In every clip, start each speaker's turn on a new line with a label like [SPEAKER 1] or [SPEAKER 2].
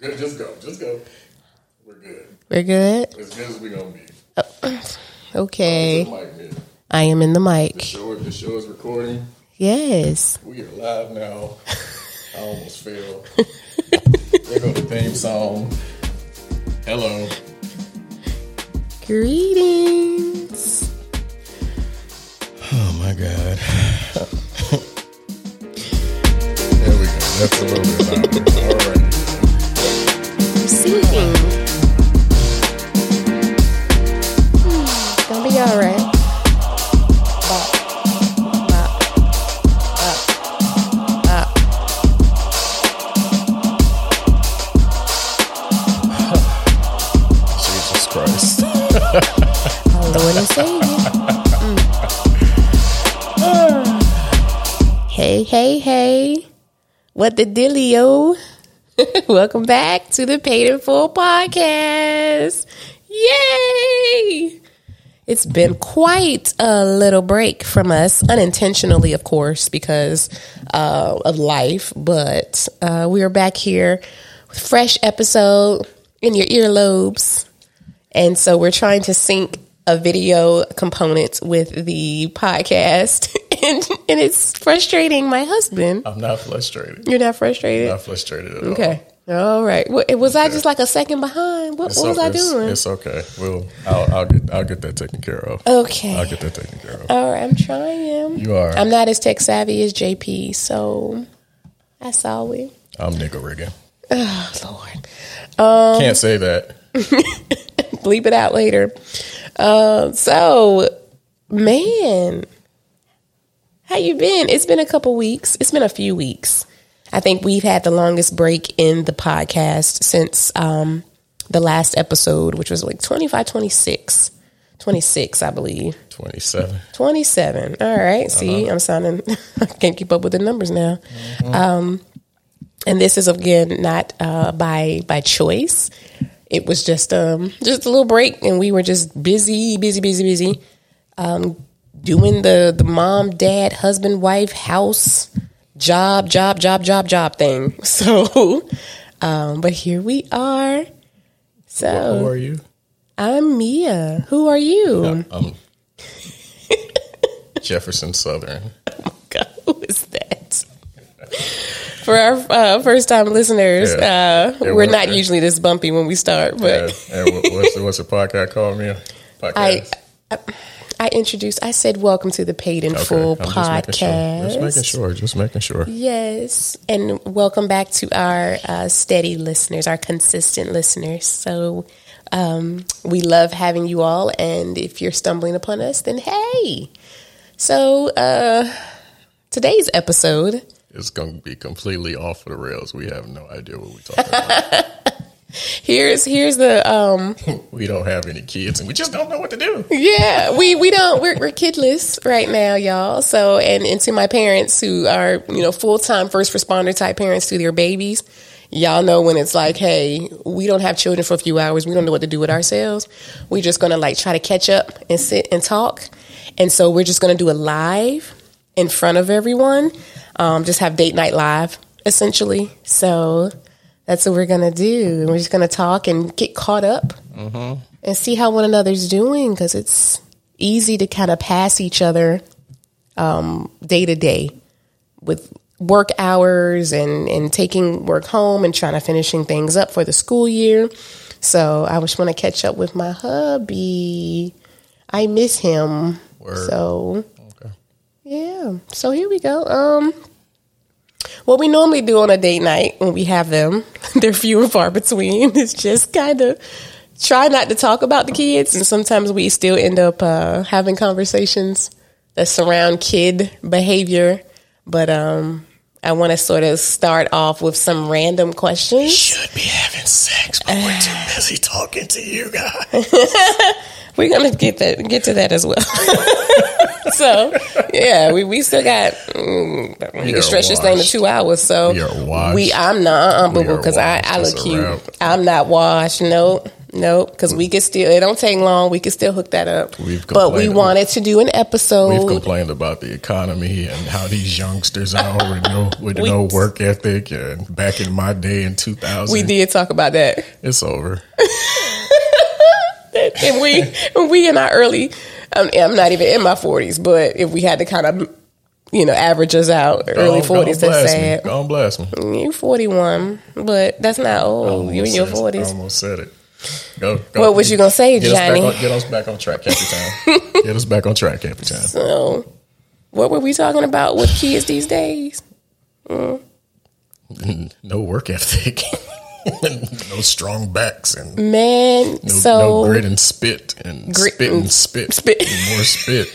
[SPEAKER 1] Good, just go. Just go. We're good.
[SPEAKER 2] We're good.
[SPEAKER 1] As good as we gonna be.
[SPEAKER 2] Oh, okay.
[SPEAKER 1] Like me.
[SPEAKER 2] I am in the mic.
[SPEAKER 1] Show the show is recording.
[SPEAKER 2] Yes.
[SPEAKER 1] We are live now. I almost fell. there go the theme song. Hello.
[SPEAKER 2] Greetings.
[SPEAKER 1] Oh my god. there we go. That's a little bit louder.
[SPEAKER 2] What the dealio? Welcome back to the Paid in Full podcast. Yay! It's been quite a little break from us, unintentionally, of course, because uh, of life. But uh, we are back here with fresh episode in your earlobes. And so we're trying to sync a video component with the podcast. And, and it's frustrating my husband.
[SPEAKER 1] I'm not frustrated.
[SPEAKER 2] You're not frustrated?
[SPEAKER 1] Not frustrated at all.
[SPEAKER 2] Okay. All right. Wa- Was I just like a second behind? What, what was I doing?
[SPEAKER 1] It's okay. We'll I'll, I'll get I'll get that taken care of.
[SPEAKER 2] Okay.
[SPEAKER 1] I'll get that taken care of.
[SPEAKER 2] All right. I'm trying.
[SPEAKER 1] You are.
[SPEAKER 2] I'm not as tech savvy as JP, so that's all we.
[SPEAKER 1] I'm nigga rigging.
[SPEAKER 2] Oh, Lord.
[SPEAKER 1] Can't say that.
[SPEAKER 2] bleep it out later. Uh, so, man, how you been? It's been a couple weeks. It's been a few weeks. I think we've had the longest break in the podcast since um, the last episode, which was like 25, 26. 26, I believe.
[SPEAKER 1] 27.
[SPEAKER 2] 27. All right. See, I'm sounding, I can't keep up with the numbers now. Um, and this is again not uh, by by choice. It was just um just a little break, and we were just busy, busy, busy, busy, um, doing the the mom, dad, husband, wife, house, job, job, job, job, job thing. So, um, but here we are. So, who
[SPEAKER 1] are you?
[SPEAKER 2] I'm Mia. Who are you?
[SPEAKER 1] I'm Jefferson Southern.
[SPEAKER 2] God, who is that? For our uh, first time listeners,
[SPEAKER 1] Yeah.
[SPEAKER 2] uh,
[SPEAKER 1] Yeah,
[SPEAKER 2] we're not usually this bumpy when we start, but
[SPEAKER 1] and, and what's the, what's the podcast called, Mia? Podcast.
[SPEAKER 2] I I introduced. I said, "Welcome to the Paid in Full
[SPEAKER 1] I'm just making sure.
[SPEAKER 2] podcast."
[SPEAKER 1] Just making sure. Just making sure.
[SPEAKER 2] Yes, and welcome back to our uh, steady listeners, our consistent listeners. So um, we love having you all, and if you're stumbling upon us, then hey. So uh, today's episode
[SPEAKER 1] It's going to be completely off the rails. We have no idea what we're talking about.
[SPEAKER 2] here's here's the um,
[SPEAKER 1] we don't have any kids, and we just don't know what to do.
[SPEAKER 2] yeah we we don't we're, we're kidless right now y'all. So and and to my parents who are you know full-time first responder type parents to their babies y'all know when it's like hey we don't have children for a few hours. We don't know what to do with ourselves. We're just gonna like try to catch up and sit and talk. And so we're just gonna do a live in front of everyone um, just have date night live essentially. So that's what we're gonna do And we're just gonna talk and get caught up and see how one another's doing because it's easy to kind of pass each other um, day to day with work hours and, and taking work home and trying to finishing things up for the school year. So I just want to catch up with my hubby. I miss him.
[SPEAKER 1] Word.
[SPEAKER 2] So
[SPEAKER 1] Okay.
[SPEAKER 2] yeah. So here we go. Um what we normally do on a date night when we have them, they're few and far between. It's just kind of try not to talk about the kids, and sometimes we still end up uh, having conversations that surround kid behavior. But um, I want to sort of start off with some random questions.
[SPEAKER 1] Should be having sex, but we're too busy talking to you guys.
[SPEAKER 2] We're gonna get that get to that as well. so yeah, we, we still got mm, we
[SPEAKER 1] We
[SPEAKER 2] can
[SPEAKER 1] are
[SPEAKER 2] stretch this thing to two hours. So
[SPEAKER 1] We washed.
[SPEAKER 2] I'm not uh, boo boo because I. I look cute. I'm not washed. Nope. Nope, because we could still. It don't take long. We could still hook that up.
[SPEAKER 1] We've
[SPEAKER 2] but we wanted to do an episode.
[SPEAKER 1] We've complained about the economy and how these youngsters are with no with
[SPEAKER 2] We-
[SPEAKER 1] no work ethic. And back in my day in 2000,
[SPEAKER 2] we did talk about that,
[SPEAKER 1] it's over.
[SPEAKER 2] and we and we in our early. Um, I'm not even in my 40s, but if we had to kind of, you know, average us out, early
[SPEAKER 1] Go on-
[SPEAKER 2] 40s, that's sad.
[SPEAKER 1] Me. On, blast me.
[SPEAKER 2] You 41, but that's not old. You in your
[SPEAKER 1] Almost said-
[SPEAKER 2] 40s.
[SPEAKER 1] Almost said it. Go, go.
[SPEAKER 2] What was you gonna say,
[SPEAKER 1] get us,
[SPEAKER 2] Johnny?
[SPEAKER 1] back on, get us back on track, Capitan. get us back on track, Capitan.
[SPEAKER 2] So, what were we talking about with kids these days?
[SPEAKER 1] No work ethic. no strong backs and
[SPEAKER 2] Man,
[SPEAKER 1] no,
[SPEAKER 2] so
[SPEAKER 1] no grit and spit and
[SPEAKER 2] Grit
[SPEAKER 1] spit
[SPEAKER 2] and
[SPEAKER 1] spit,
[SPEAKER 2] spit.
[SPEAKER 1] and more spit.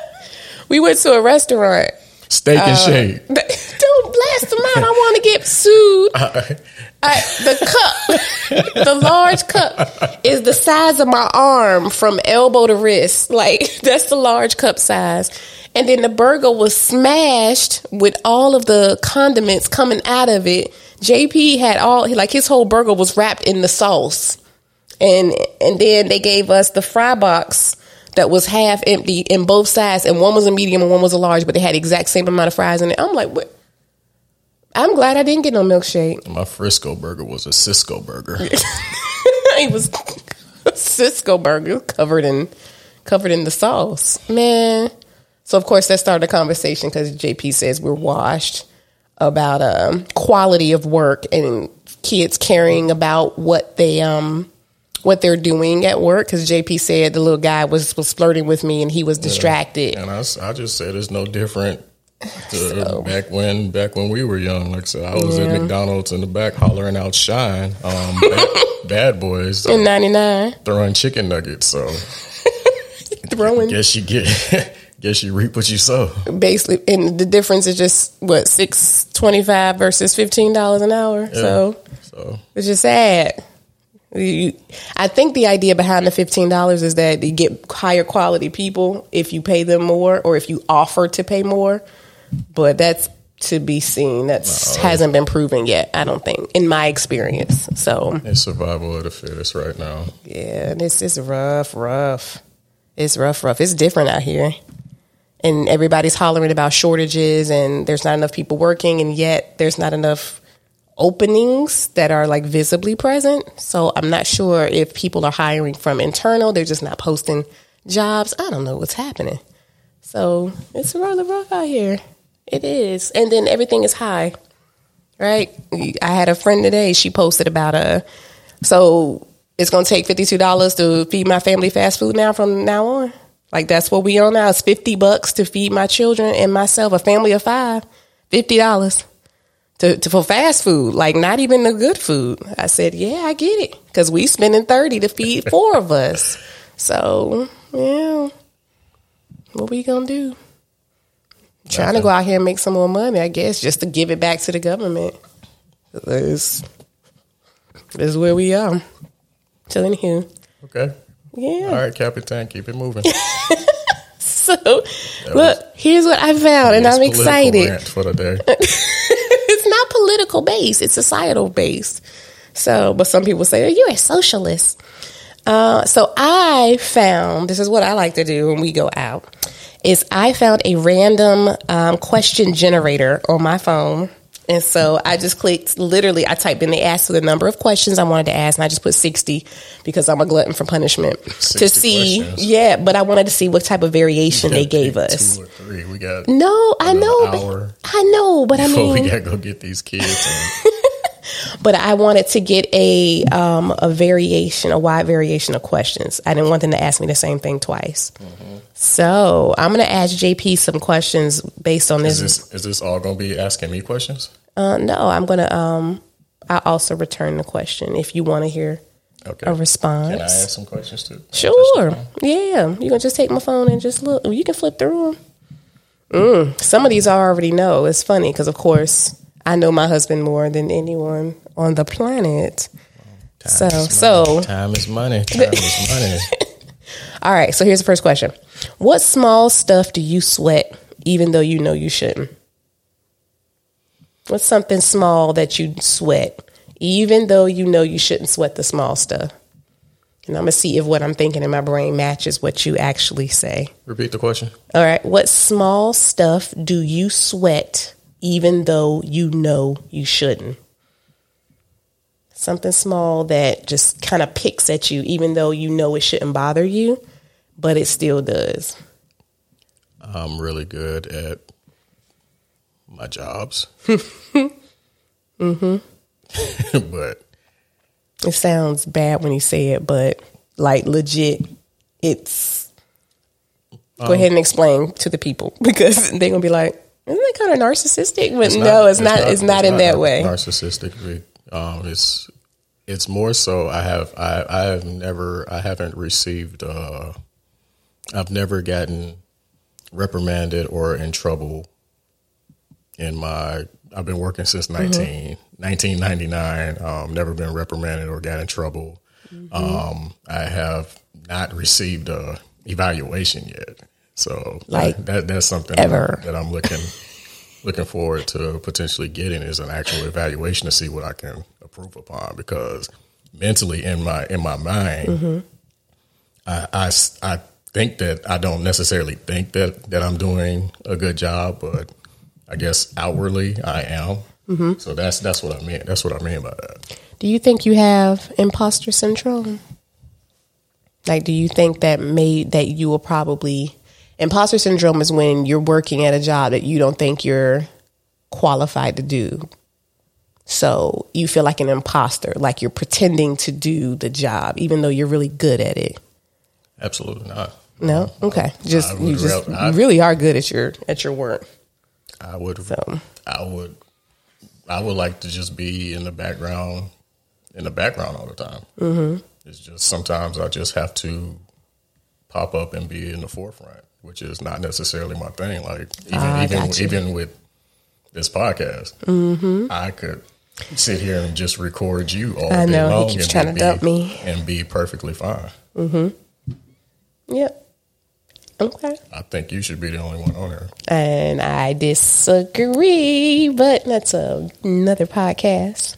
[SPEAKER 2] we went to a restaurant.
[SPEAKER 1] Steak
[SPEAKER 2] Uh,
[SPEAKER 1] and Shake.
[SPEAKER 2] Don't blast them out. I want to get sued. I, the cup, the large cup, is the size of my arm from elbow to wrist. Like that's the large cup size. And then the burger was smashed with all of the condiments coming out of it. JP had all like his whole burger was wrapped in the sauce, and and then they gave us the fry box that was half empty in both sides, and one was a medium and one was a large, but they had the exact same amount of fries in it. I'm like, what? I'm glad I didn't get no milkshake.
[SPEAKER 1] My Frisco burger was a Cisco burger.
[SPEAKER 2] it was a Cisco burger covered in covered in the sauce, man. So of course that started a conversation because JP says we're washed about um, quality of work and kids caring about what they um what they're doing at work. Because JP said the little guy was was flirting with me and he was distracted.
[SPEAKER 1] And I, I just said it's no different to back when back when we were young. Like I said, I was at McDonald's in the back hollering out shine. Um, bad, bad boys
[SPEAKER 2] In '99,
[SPEAKER 1] throwing chicken nuggets. So
[SPEAKER 2] throwing
[SPEAKER 1] guess you get guess you reap what you sow.
[SPEAKER 2] basically, and the difference is just what six twenty five versus fifteen dollars an hour. So
[SPEAKER 1] So
[SPEAKER 2] It's just sad. You, I think the idea behind the fifteen dollars is that you get higher quality people if you pay them more, or if you offer to pay more. But that's to be seen. That hasn't been proven yet. I don't think, in my experience. So
[SPEAKER 1] it's survival of the fittest right now.
[SPEAKER 2] yeah, this it's rough, rough. It's rough, rough. It's different out here, and everybody's hollering about shortages, and there's not enough people working, and yet there's not enough openings that are like visibly present. So I'm not sure if people are hiring from internal. They're just not posting jobs. I don't know what's happening. So it's really rough out here. It is, and then everything is high right? I had a friend today. She posted about a so it's going to take fifty two dollars to feed my family fast food now from now on. Like that's what we on now. It's fifty bucks to feed my children and myself, a family of five. Fifty dollars to, to for fast food, like not even the good food. I said, yeah, I get it because we spending thirty to feed four of us. So yeah, what we gonna do? Trying to go out here and make some more money, I guess, just to give it back to the government. This is where we are. So anywho,
[SPEAKER 1] Okay.
[SPEAKER 2] yeah.
[SPEAKER 1] All right, Capitan, keep it moving.
[SPEAKER 2] So look, here's what I found, and I'm excited.
[SPEAKER 1] for the day.
[SPEAKER 2] it's not political based; it's societal based. So, but some people say, "Oh, you're a socialist." Uh, so I found this is what I like to do when we go out. Is I found a random um, question generator on my phone. And so I just clicked, literally, I typed in the ask the number of questions I wanted to ask, and I just put 60 because I'm a glutton for punishment. To see,
[SPEAKER 1] questions.
[SPEAKER 2] yeah, but I wanted to see what type of variation they gave us.
[SPEAKER 1] two or three. We got
[SPEAKER 2] No, I know. but- I know, but I mean,
[SPEAKER 1] we gotta go get these kids.
[SPEAKER 2] But I wanted to get a um, a variation, a wide variation of questions. I didn't want them to ask me the same thing twice. So I'm going to ask JP some questions based on
[SPEAKER 1] is
[SPEAKER 2] this.
[SPEAKER 1] this is this all gonna be asking me questions?
[SPEAKER 2] Uh, no, I'm going to. Um, I also return the question if you want to hear
[SPEAKER 1] Okay.
[SPEAKER 2] a response.
[SPEAKER 1] Can I ask some questions too?
[SPEAKER 2] Sure. Yeah. You can just take my phone and just look. You can flip through them. Mm, some of these I already know. It's funny because, of course, I know my husband more than anyone on the planet. So,
[SPEAKER 1] Time is
[SPEAKER 2] so,
[SPEAKER 1] time is money. Time is money.
[SPEAKER 2] all right. So here's the first question: What small stuff do you sweat, even though you know you shouldn't? What's something small that you sweat, even though you know you shouldn't sweat the small stuff? And I'm gonna see if what I'm thinking in my brain matches what you actually say.
[SPEAKER 1] Repeat the question.
[SPEAKER 2] All right. What small stuff do you sweat even though you know you shouldn't? Something small that just kind of picks at you, even though you know it shouldn't bother you, but it still does.
[SPEAKER 1] I'm really good at my jobs.
[SPEAKER 2] Mm-hmm.
[SPEAKER 1] but
[SPEAKER 2] It sounds bad when you say it, but like legit, it's. Go ahead and explain to the people because they're gonna be like, "Isn't that kind of narcissistic?" But no, it's, not, It's not in that way.
[SPEAKER 1] Narcissistic. Um, it's it's more so. I have I I have never I haven't received. Uh, I've never gotten reprimanded or in trouble in my. I've been working since 19, 1999. Um, never been reprimanded or got in trouble. Um, I have not received a evaluation yet. So
[SPEAKER 2] Like,
[SPEAKER 1] that that's something
[SPEAKER 2] ever.
[SPEAKER 1] that I'm looking looking forward to potentially getting is an actual evaluation to see what I can improve upon because mentally in my in my mind mm-hmm. I I think that I don't necessarily think that that I'm doing a good job but I guess outwardly I am mm-hmm. so that's that's what I mean that's what I mean by that
[SPEAKER 2] Do you think you have imposter syndrome? Like, do you think that made that you will probably imposter syndrome is when you're working at a job that you don't think you're qualified to do. So you feel like an imposter, like you're pretending to do the job, even though you're really good at it.
[SPEAKER 1] absolutely not
[SPEAKER 2] No, okay. Just you just
[SPEAKER 1] I-
[SPEAKER 2] you really are good at your at your work.
[SPEAKER 1] I would
[SPEAKER 2] So
[SPEAKER 1] I would I would like to just be in the background in the background all the time. Mm-hmm. It's just sometimes I just have to pop up and be in the forefront, which is not necessarily my thing. Like even
[SPEAKER 2] Ah,
[SPEAKER 1] even
[SPEAKER 2] gotcha.
[SPEAKER 1] even with this podcast, mm-hmm. I could sit here and just record you all
[SPEAKER 2] I
[SPEAKER 1] day
[SPEAKER 2] know, he
[SPEAKER 1] long
[SPEAKER 2] keeps
[SPEAKER 1] and
[SPEAKER 2] trying to
[SPEAKER 1] be-
[SPEAKER 2] dump me.
[SPEAKER 1] and be perfectly fine.
[SPEAKER 2] Yep. Okay.
[SPEAKER 1] I think you should be the only one on there.
[SPEAKER 2] And I disagree, but that's a, another podcast.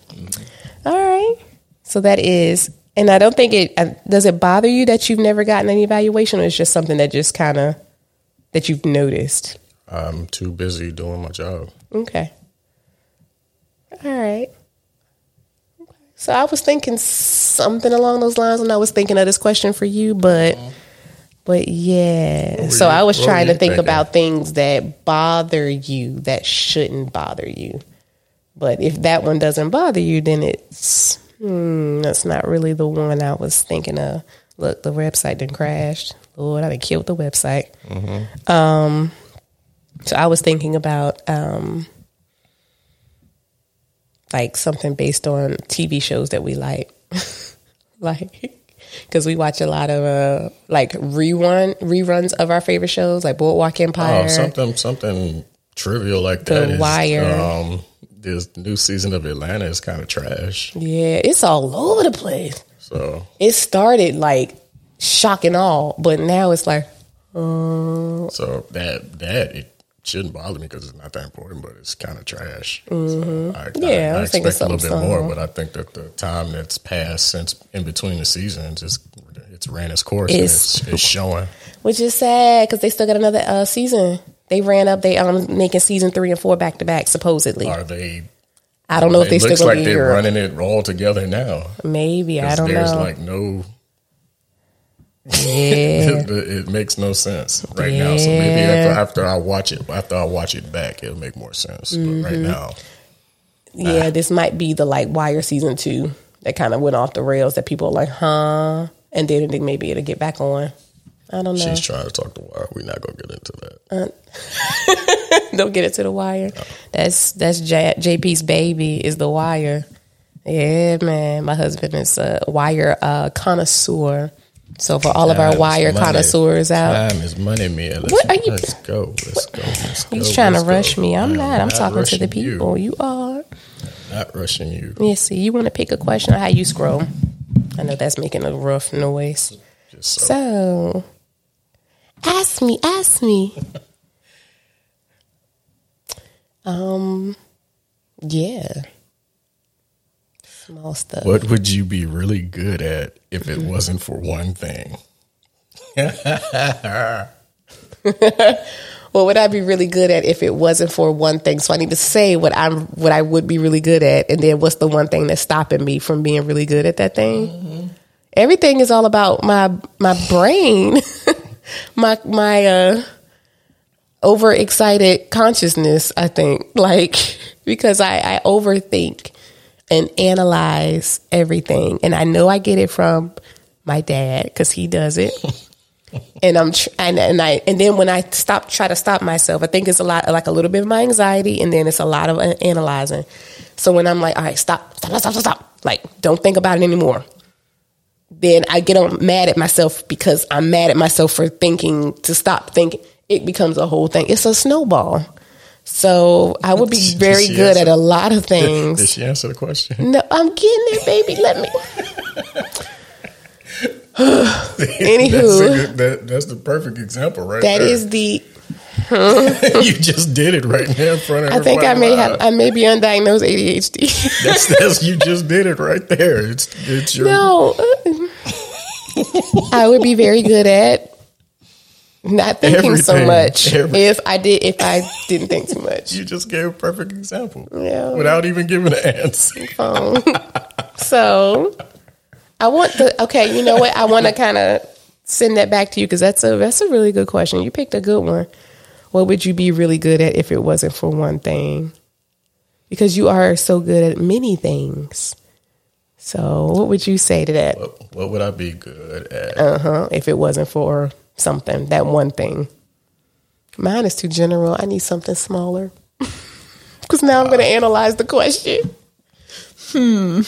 [SPEAKER 2] All right. So that is, and I don't think it uh, does it bother you that you've never gotten an evaluation, or it's just something that just kind of that you've noticed.
[SPEAKER 1] I'm too busy doing my job.
[SPEAKER 2] Okay. All right. So I was thinking something along those lines when I was thinking of this question for you, but but yeah. So
[SPEAKER 1] you-
[SPEAKER 2] I was trying to think
[SPEAKER 1] thinking?
[SPEAKER 2] about things that bother you that shouldn't bother you. But if that one doesn't bother you, then it's hmm, that's not really the one I was thinking of. Look, the website didn't crashed. Lord, I done killed the website. Um, so I was thinking about um, like something based on TV shows that we like, like because we watch a lot of uh, like rerun reruns of our favorite shows, like Boardwalk Empire.
[SPEAKER 1] Oh, something something trivial like
[SPEAKER 2] The
[SPEAKER 1] that. is,
[SPEAKER 2] Wire.
[SPEAKER 1] Um, this new season of Atlanta is kind of trash.
[SPEAKER 2] Yeah, it's all over the place.
[SPEAKER 1] So
[SPEAKER 2] It started like shock and all, but now it's like
[SPEAKER 1] so that that it shouldn't bother me because it's not that important, but it's kind of trash. So I,
[SPEAKER 2] Mm-hmm. Yeah, I
[SPEAKER 1] I, I expect a little
[SPEAKER 2] something
[SPEAKER 1] bit more, but I think that the time that's passed since in between the seasons is it's ran its course
[SPEAKER 2] It's-
[SPEAKER 1] and it's, it's showing.
[SPEAKER 2] which is sad because they still got another uh, season. They ran up. They um making season three and four back to back Supposedly,
[SPEAKER 1] Are they?
[SPEAKER 2] I don't know if
[SPEAKER 1] it
[SPEAKER 2] they still
[SPEAKER 1] looks
[SPEAKER 2] gonna
[SPEAKER 1] like they're running it all together now.
[SPEAKER 2] Maybe I don't
[SPEAKER 1] there's
[SPEAKER 2] know.
[SPEAKER 1] There's like no
[SPEAKER 2] yeah,
[SPEAKER 1] it, it makes no sense right now. So maybe after, after I watch it, after I watch it back, it'll make more sense.
[SPEAKER 2] Mm-hmm.
[SPEAKER 1] But right now,
[SPEAKER 2] yeah. This might be the like Wire season two that kind of went off the rails. That people are like, huh, and then they maybe it'll get back on. I don't know.
[SPEAKER 1] she's trying to talk to Wire. We're not gonna get into that.
[SPEAKER 2] Don't get it to the wire. That's that's J- JP's baby is the wire. Yeah, man. My husband is a wire uh, connoisseur. So for all of our
[SPEAKER 1] Time is
[SPEAKER 2] wire
[SPEAKER 1] money.
[SPEAKER 2] connoisseurs out,
[SPEAKER 1] Time is money, man. Let's,
[SPEAKER 2] What are you-
[SPEAKER 1] let's go. Let's go. Let's go.
[SPEAKER 2] he's trying to
[SPEAKER 1] let's
[SPEAKER 2] rush
[SPEAKER 1] go.
[SPEAKER 2] me. I'm not. I'm talking to the
[SPEAKER 1] rushing
[SPEAKER 2] people. You, are.
[SPEAKER 1] Not rushing you.
[SPEAKER 2] Yeah. See, you want to pick a question? Or how you scroll? I know that's making a rough noise.
[SPEAKER 1] Just so.
[SPEAKER 2] So, ask me, ask me. um, yeah. Small stuff.
[SPEAKER 1] What would you be really good at if it wasn't for one thing?
[SPEAKER 2] What would I be really good at if it wasn't for one thing? So I need to say what I'm what I would be really good at, and then what's the one thing that's stopping me from being really good at that thing? Everything is all about my my brain, my my uh, overexcited consciousness. I think like because I, I overthink and analyze everything, and I know I get it from my dad because he does it and I'm tr- and, and I and then when I stop try to stop myself, I think it's a lot like a little bit of my anxiety, and then it's a lot of uh, analyzing. So when I'm like, all right, stop, stop, stop, stop, stop, like don't think about it anymore. Then I get on mad at myself because I'm mad at myself for thinking to stop thinking. It becomes a whole thing. It's a snowball. So I would be very good at a lot of things.
[SPEAKER 1] Did she answer the question?
[SPEAKER 2] No, I'm getting there, baby. Let me.
[SPEAKER 1] that's, a
[SPEAKER 2] Anywho,
[SPEAKER 1] good, that, that's the perfect example, right?
[SPEAKER 2] that
[SPEAKER 1] there.
[SPEAKER 2] is the
[SPEAKER 1] you just did it right there in front of
[SPEAKER 2] I think I may
[SPEAKER 1] live.
[SPEAKER 2] have I may be undiagnosed ADHD.
[SPEAKER 1] That's, that's you just did it right there. It's it's your
[SPEAKER 2] no, I would be very good at not thinking so much if I did if I didn't think too much.
[SPEAKER 1] you just gave a perfect example
[SPEAKER 2] Yeah.
[SPEAKER 1] without even giving an answer.
[SPEAKER 2] Um, so I want the okay. You know what? I want to kind of send that back to you because that's a that's a really good question. You picked a good one. What would you be really good at if it wasn't for one thing? Because you are so good at many things. So what would you say to that?
[SPEAKER 1] What, what would I be good at?
[SPEAKER 2] Uh huh. If it wasn't for something, that one thing. Mine is too general. I need something smaller. Because now I'm going to analyze the question. Hmm.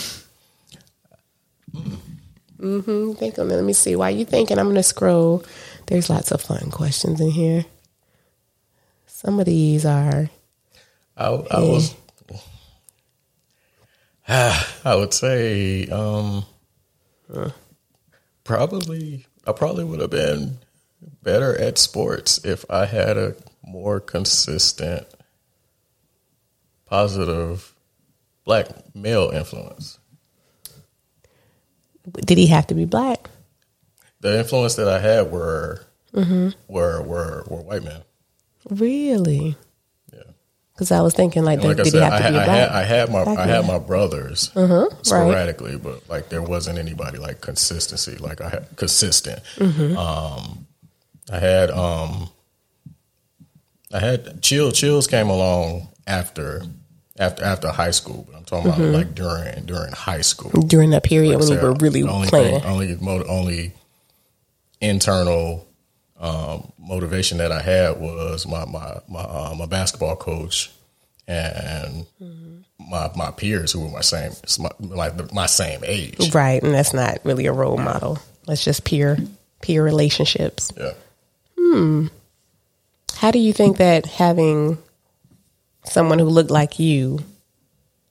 [SPEAKER 2] Mm-hmm. Think on it. Let me see. While you thinking, I'm going to scroll. There's lots of fun questions in here. Some of these are.
[SPEAKER 1] I, I was. I would say um, probably I probably would have been better at sports if I had a more consistent, positive black male influence.
[SPEAKER 2] Did he have to be black?
[SPEAKER 1] The influence that I had were were were were white men.
[SPEAKER 2] Really?
[SPEAKER 1] Yeah.
[SPEAKER 2] Because I was thinking, like,
[SPEAKER 1] Like
[SPEAKER 2] did
[SPEAKER 1] said,
[SPEAKER 2] he have
[SPEAKER 1] I
[SPEAKER 2] to be
[SPEAKER 1] I
[SPEAKER 2] black?
[SPEAKER 1] had I had my
[SPEAKER 2] black
[SPEAKER 1] I had
[SPEAKER 2] man?
[SPEAKER 1] my brothers sporadically, but like there wasn't anybody like consistency. Like I had consistent.
[SPEAKER 2] Mm-hmm.
[SPEAKER 1] Um, I had um, I had chill chills came along after after after high school, but I'm talking
[SPEAKER 2] Mm-hmm.
[SPEAKER 1] about like during during high school.
[SPEAKER 2] During that period when
[SPEAKER 1] So
[SPEAKER 2] you were really
[SPEAKER 1] only
[SPEAKER 2] playing.
[SPEAKER 1] thing, only only internal um, motivation that I had was my my my, uh, my basketball coach and my my peers who were my same my, like my same age.
[SPEAKER 2] Right, and that's not really a role model. That's just peer peer relationships.
[SPEAKER 1] Yeah. Hmm.
[SPEAKER 2] How do you think that having someone who looked like you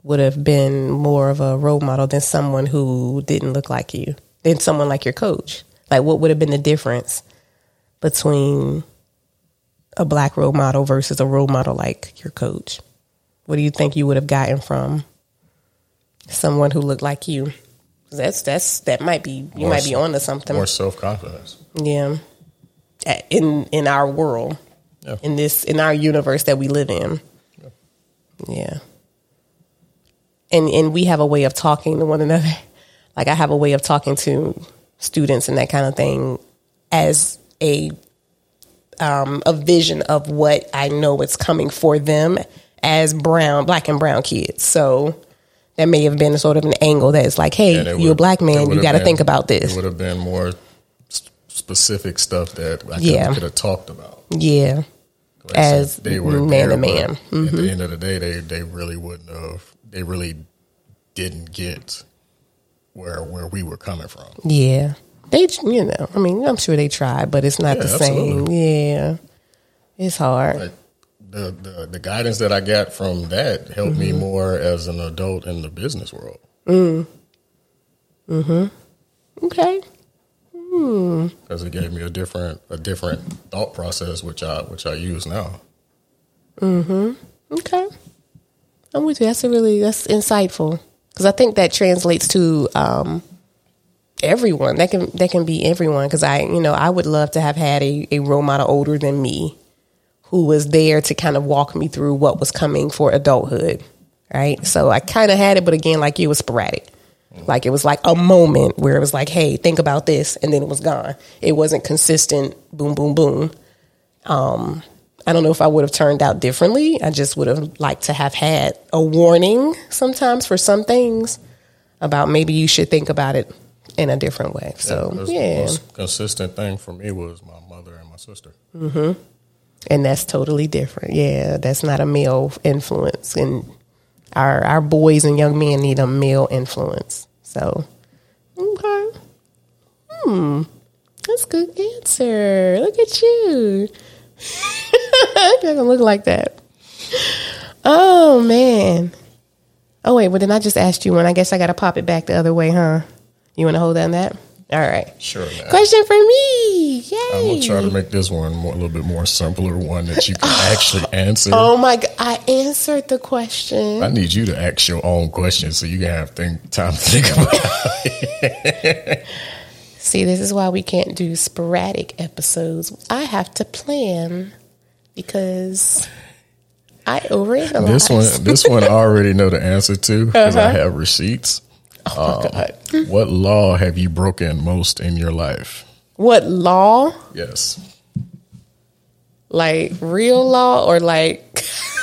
[SPEAKER 2] would have been more of a role model than someone who didn't look like you? Than someone like your coach? Like what would have been the difference between a black role model versus a role model like your coach? What do you think you would have gotten from someone who looked like you? That's that's that might be you
[SPEAKER 1] More
[SPEAKER 2] might be onto something.
[SPEAKER 1] More self confidence.
[SPEAKER 2] Yeah. In in our world.
[SPEAKER 1] Yeah.
[SPEAKER 2] In this in our universe that we live in. Yeah. And and we have a way of talking to one another. Like I have a way of talking to students and that kind of thing as a um a vision of what I know is coming for them as brown black and brown kids. So that may have been sort of an angle that is like, hey, you're a black man, you got to think about this.
[SPEAKER 1] It would have been more specific stuff that I
[SPEAKER 2] Yeah.
[SPEAKER 1] could have talked about.
[SPEAKER 2] Yeah.
[SPEAKER 1] Like
[SPEAKER 2] As
[SPEAKER 1] they were
[SPEAKER 2] man to man. Mm-hmm.
[SPEAKER 1] At the end of the day, they they really wouldn't have. They really didn't get where where we were coming from.
[SPEAKER 2] Yeah. They, you know, I mean, I'm sure they tried, but it's not
[SPEAKER 1] Yeah,
[SPEAKER 2] the same. Yeah. It's hard.
[SPEAKER 1] Like the, the the guidance that I got from that helped
[SPEAKER 2] Mm-hmm.
[SPEAKER 1] me more as an adult in the business world. Mm. Mm-hmm.
[SPEAKER 2] Okay.
[SPEAKER 1] Because it gave me a different a different thought process which I which I use now. Mm hmm.
[SPEAKER 2] Okay. I'm with you. That's a really, that's insightful. because I think that translates to um, everyone. That can that can be everyone. Because I, you know, I would love to have had a, a role model older than me who was there to kind of walk me through what was coming for adulthood. Right. So I kind of had it, but again, like it was sporadic. Like it was like a moment where it was like, hey, think about this, and then it was gone. It wasn't consistent. Boom, boom, boom. Um, I don't know if I would have turned out differently. I just would have liked to have had a warning sometimes for some things about maybe you should think about it in a different way. So
[SPEAKER 1] The
[SPEAKER 2] yeah,
[SPEAKER 1] most consistent thing for me was my mother and my sister.
[SPEAKER 2] and that's totally different. Yeah, that's not a male influence, and our our boys and young men need a male influence. So okay, hmm, that's a good answer. Look at you. doesn't look like that. Oh man. Oh wait, well then I just asked you one. I guess I got to pop it back the other way, huh? You want to hold on that? All right.
[SPEAKER 1] Sure, man.
[SPEAKER 2] Question for me. Yay.
[SPEAKER 1] I'm gonna try to make this one more, a little bit more simpler, one that you can actually answer.
[SPEAKER 2] Oh my god! I answered the question.
[SPEAKER 1] I need you to ask your own question so you can have think, time to think about it.
[SPEAKER 2] See, this is why we can't do sporadic episodes. I have to plan because I overanalyze.
[SPEAKER 1] This one, this one, I already know the answer to because I
[SPEAKER 2] Uh-huh.
[SPEAKER 1] have receipts.
[SPEAKER 2] Oh um, God.
[SPEAKER 1] What law have you broken most in your life?
[SPEAKER 2] What law?
[SPEAKER 1] Yes.
[SPEAKER 2] Like real law or like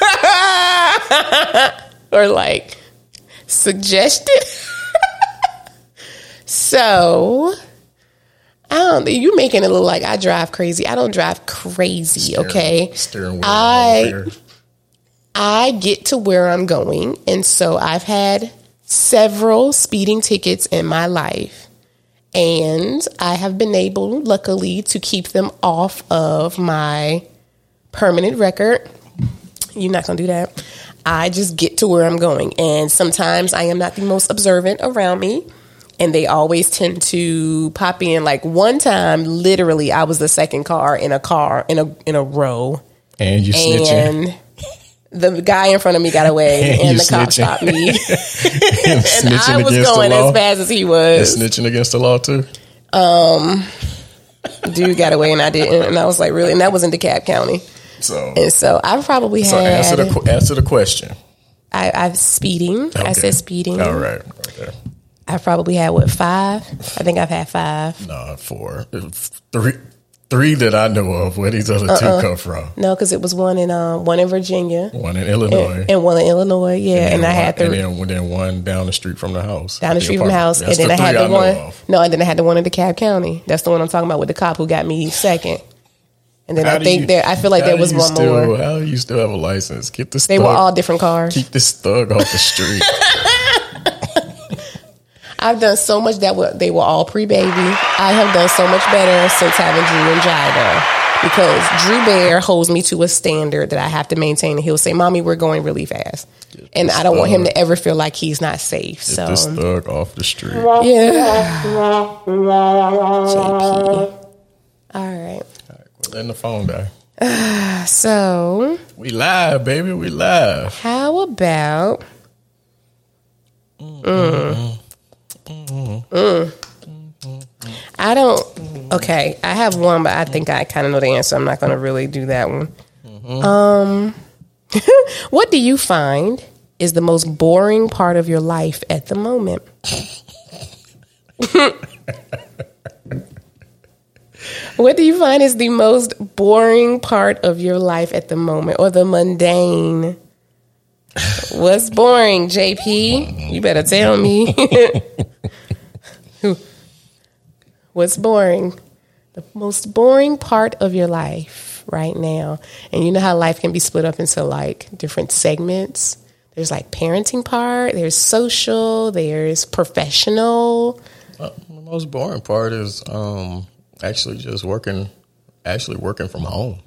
[SPEAKER 2] or like suggested? so I don't you making it look like I drive crazy. I don't drive crazy, okay?
[SPEAKER 1] Steering wheel.
[SPEAKER 2] I- I get to where I'm going. And so I've had several speeding tickets in my life. And I have been able, luckily, to keep them off of my permanent record. You're not going to do that. I just get to where I'm going. And sometimes I am not the most observant around me. And they always tend to pop in. Like one time, literally, I was the second car in a car in a in a row
[SPEAKER 1] and you snitching.
[SPEAKER 2] And the guy in front of me got away,
[SPEAKER 1] And
[SPEAKER 2] and the cop stopped me, and I was going as fast as he
[SPEAKER 1] And
[SPEAKER 2] was.
[SPEAKER 1] snitching against the law too.
[SPEAKER 2] Um Dude got away, and I didn't, and I was like, really, and that was in DeKalb County,
[SPEAKER 1] So,
[SPEAKER 2] and so I probably
[SPEAKER 1] so
[SPEAKER 2] had.
[SPEAKER 1] answer the answer the question.
[SPEAKER 2] I, I've speeding. I said speeding.
[SPEAKER 1] All right. Okay.
[SPEAKER 2] I probably had what five? I think I've had five.
[SPEAKER 1] No, four, three, three that I know of. Where these other
[SPEAKER 2] Uh-uh.
[SPEAKER 1] two come from?
[SPEAKER 2] No, because it was one in um, one in Virginia
[SPEAKER 1] One in Illinois,
[SPEAKER 2] and one in Illinois. Yeah, and,
[SPEAKER 1] then
[SPEAKER 2] I had the
[SPEAKER 1] and then, then one down the street from the house.
[SPEAKER 2] down the street from the house,
[SPEAKER 1] That's
[SPEAKER 2] and then I had the
[SPEAKER 1] know
[SPEAKER 2] one.
[SPEAKER 1] of.
[SPEAKER 2] No, and then I had the one in DeKalb County. That's the one I'm talking about with the cop who got me second. And then
[SPEAKER 1] How
[SPEAKER 2] I think
[SPEAKER 1] you-
[SPEAKER 2] there, I feel like there was one
[SPEAKER 1] still,
[SPEAKER 2] more.
[SPEAKER 1] How do you still have a license? Get this.
[SPEAKER 2] They
[SPEAKER 1] thug,
[SPEAKER 2] were all different cars.
[SPEAKER 1] keep this thug off the street.
[SPEAKER 2] I've done so much that were, they were all pre baby. I have done so much better since having Drew and Jida because Drew Bear holds me to a standard that I have to maintain. And he'll say, "Mommy, we're going really fast," and I don't want him to ever feel like he's not safe.
[SPEAKER 1] Get
[SPEAKER 2] So
[SPEAKER 1] this thug off the street.
[SPEAKER 2] yeah, JP. All right.
[SPEAKER 1] Letting the phone die.
[SPEAKER 2] So
[SPEAKER 1] We live, baby. We live.
[SPEAKER 2] how about? Mm. Mm. I don't. Okay, I have one, but I think I kind of know the answer. I'm not going to really do that one. Um, what do you find is the most boring part of your life at the moment? what do you find is the most boring part of your life at the moment, or the mundane? What's boring, JP? You better tell me. What's boring? The most boring part of your life right now. And you know how life can be split up into like different segments. There's like parenting part, there's social, there's professional.
[SPEAKER 1] Uh, the most boring part is um, actually just working, actually working from home.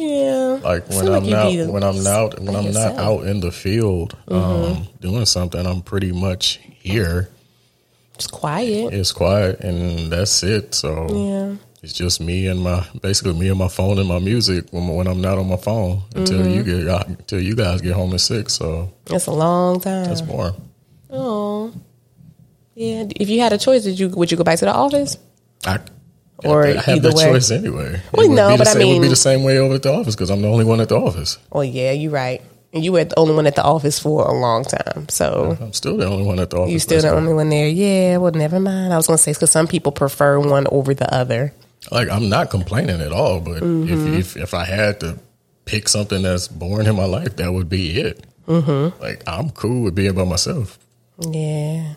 [SPEAKER 2] Yeah.
[SPEAKER 1] Like when I'm
[SPEAKER 2] you
[SPEAKER 1] not, when I'm not, when I'm
[SPEAKER 2] yourself.
[SPEAKER 1] not out in the field um, mm-hmm. doing something, I'm pretty much here.
[SPEAKER 2] It's quiet.
[SPEAKER 1] It's quiet, and that's it. So
[SPEAKER 2] Yeah.
[SPEAKER 1] It's just me and my basically me and my phone and my music when, when I'm not on my phone until you mm-hmm. get uh, until you guys get home at six. So
[SPEAKER 2] That's a long time.
[SPEAKER 1] that's more.
[SPEAKER 2] Oh, yeah. If you had a choice, did you would you go back to the office?
[SPEAKER 1] I
[SPEAKER 2] Or
[SPEAKER 1] I have
[SPEAKER 2] either
[SPEAKER 1] that
[SPEAKER 2] way.
[SPEAKER 1] choice anyway.
[SPEAKER 2] Well, no,
[SPEAKER 1] the
[SPEAKER 2] but I
[SPEAKER 1] same, it would be the same way over at the office because I'm the only one at the office.
[SPEAKER 2] Well, yeah, you're right. And you were the only one at the office for a long time, so
[SPEAKER 1] I'm still the only one at the office.
[SPEAKER 2] you still the only one there. Yeah, well, never mind. I was gonna say because some people prefer one over the other.
[SPEAKER 1] like I'm not complaining at all, but
[SPEAKER 2] Mm-hmm.
[SPEAKER 1] if, if if I had to pick something that's boring in my life, that would be it. Mm-hmm. Like I'm cool with being by myself.
[SPEAKER 2] Yeah.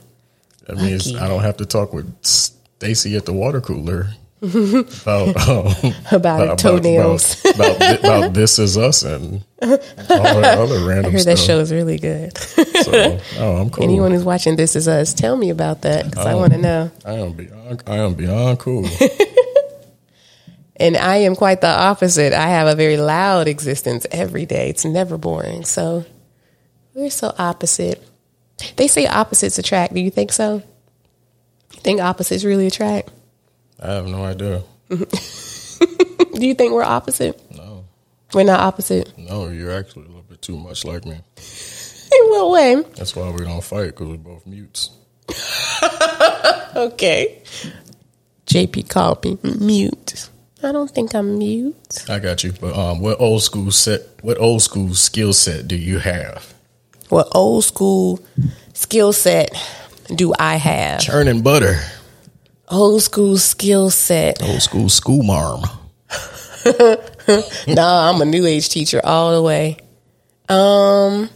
[SPEAKER 1] That means I don't have to talk with Stacy at the water cooler about um,
[SPEAKER 2] About toenails.
[SPEAKER 1] about, about, about this is us and all that other random
[SPEAKER 2] I heard
[SPEAKER 1] stuff.
[SPEAKER 2] that show is really good.
[SPEAKER 1] So, oh, I'm cool.
[SPEAKER 2] Anyone who's watching This Is Us, tell me about that because I
[SPEAKER 1] Oh.
[SPEAKER 2] want to know.
[SPEAKER 1] I am beyond. I am beyond cool.
[SPEAKER 2] And I am quite the opposite. I have a very loud existence every day. It's never boring. So we're so opposite. They say opposites attract. Do you think so? You think opposites really attract?
[SPEAKER 1] I have no idea.
[SPEAKER 2] Do you think we're opposite?
[SPEAKER 1] No,
[SPEAKER 2] We're not opposite.
[SPEAKER 1] no, you're actually a little bit too much like me.
[SPEAKER 2] In what way?
[SPEAKER 1] That's why we don't fight because we're both mutes.
[SPEAKER 2] Okay. JP called me mute. I don't think I'm mute.
[SPEAKER 1] I got you. But um, what old school set? What old school skill set do you have?
[SPEAKER 2] What old school skill set do I have?
[SPEAKER 1] Churning butter.
[SPEAKER 2] Old school skill set.
[SPEAKER 1] Old school school marm.
[SPEAKER 2] no, I'm a new age teacher all the way. Um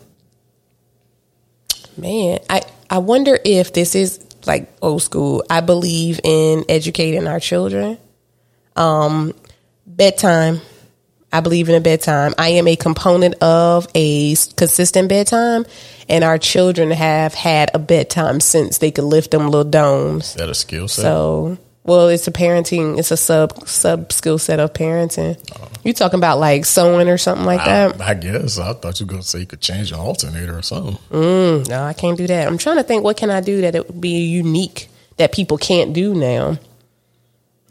[SPEAKER 2] man, I I wonder if this is like old school. I believe in educating our children. Um bedtime. I believe in a bedtime. I am a component of a consistent bedtime and our children have had a bedtime since they could lift them little domes.
[SPEAKER 1] Is that a skill set?
[SPEAKER 2] So, well, it's a parenting. It's a sub sub skill set of parenting. Oh. You talking about like sewing or something like that?
[SPEAKER 1] I, I guess. I thought you were going to say you could change an alternator or something.
[SPEAKER 2] Mm, no, I can't do that. I'm trying to think. What can I do that it would be unique that people can't do now?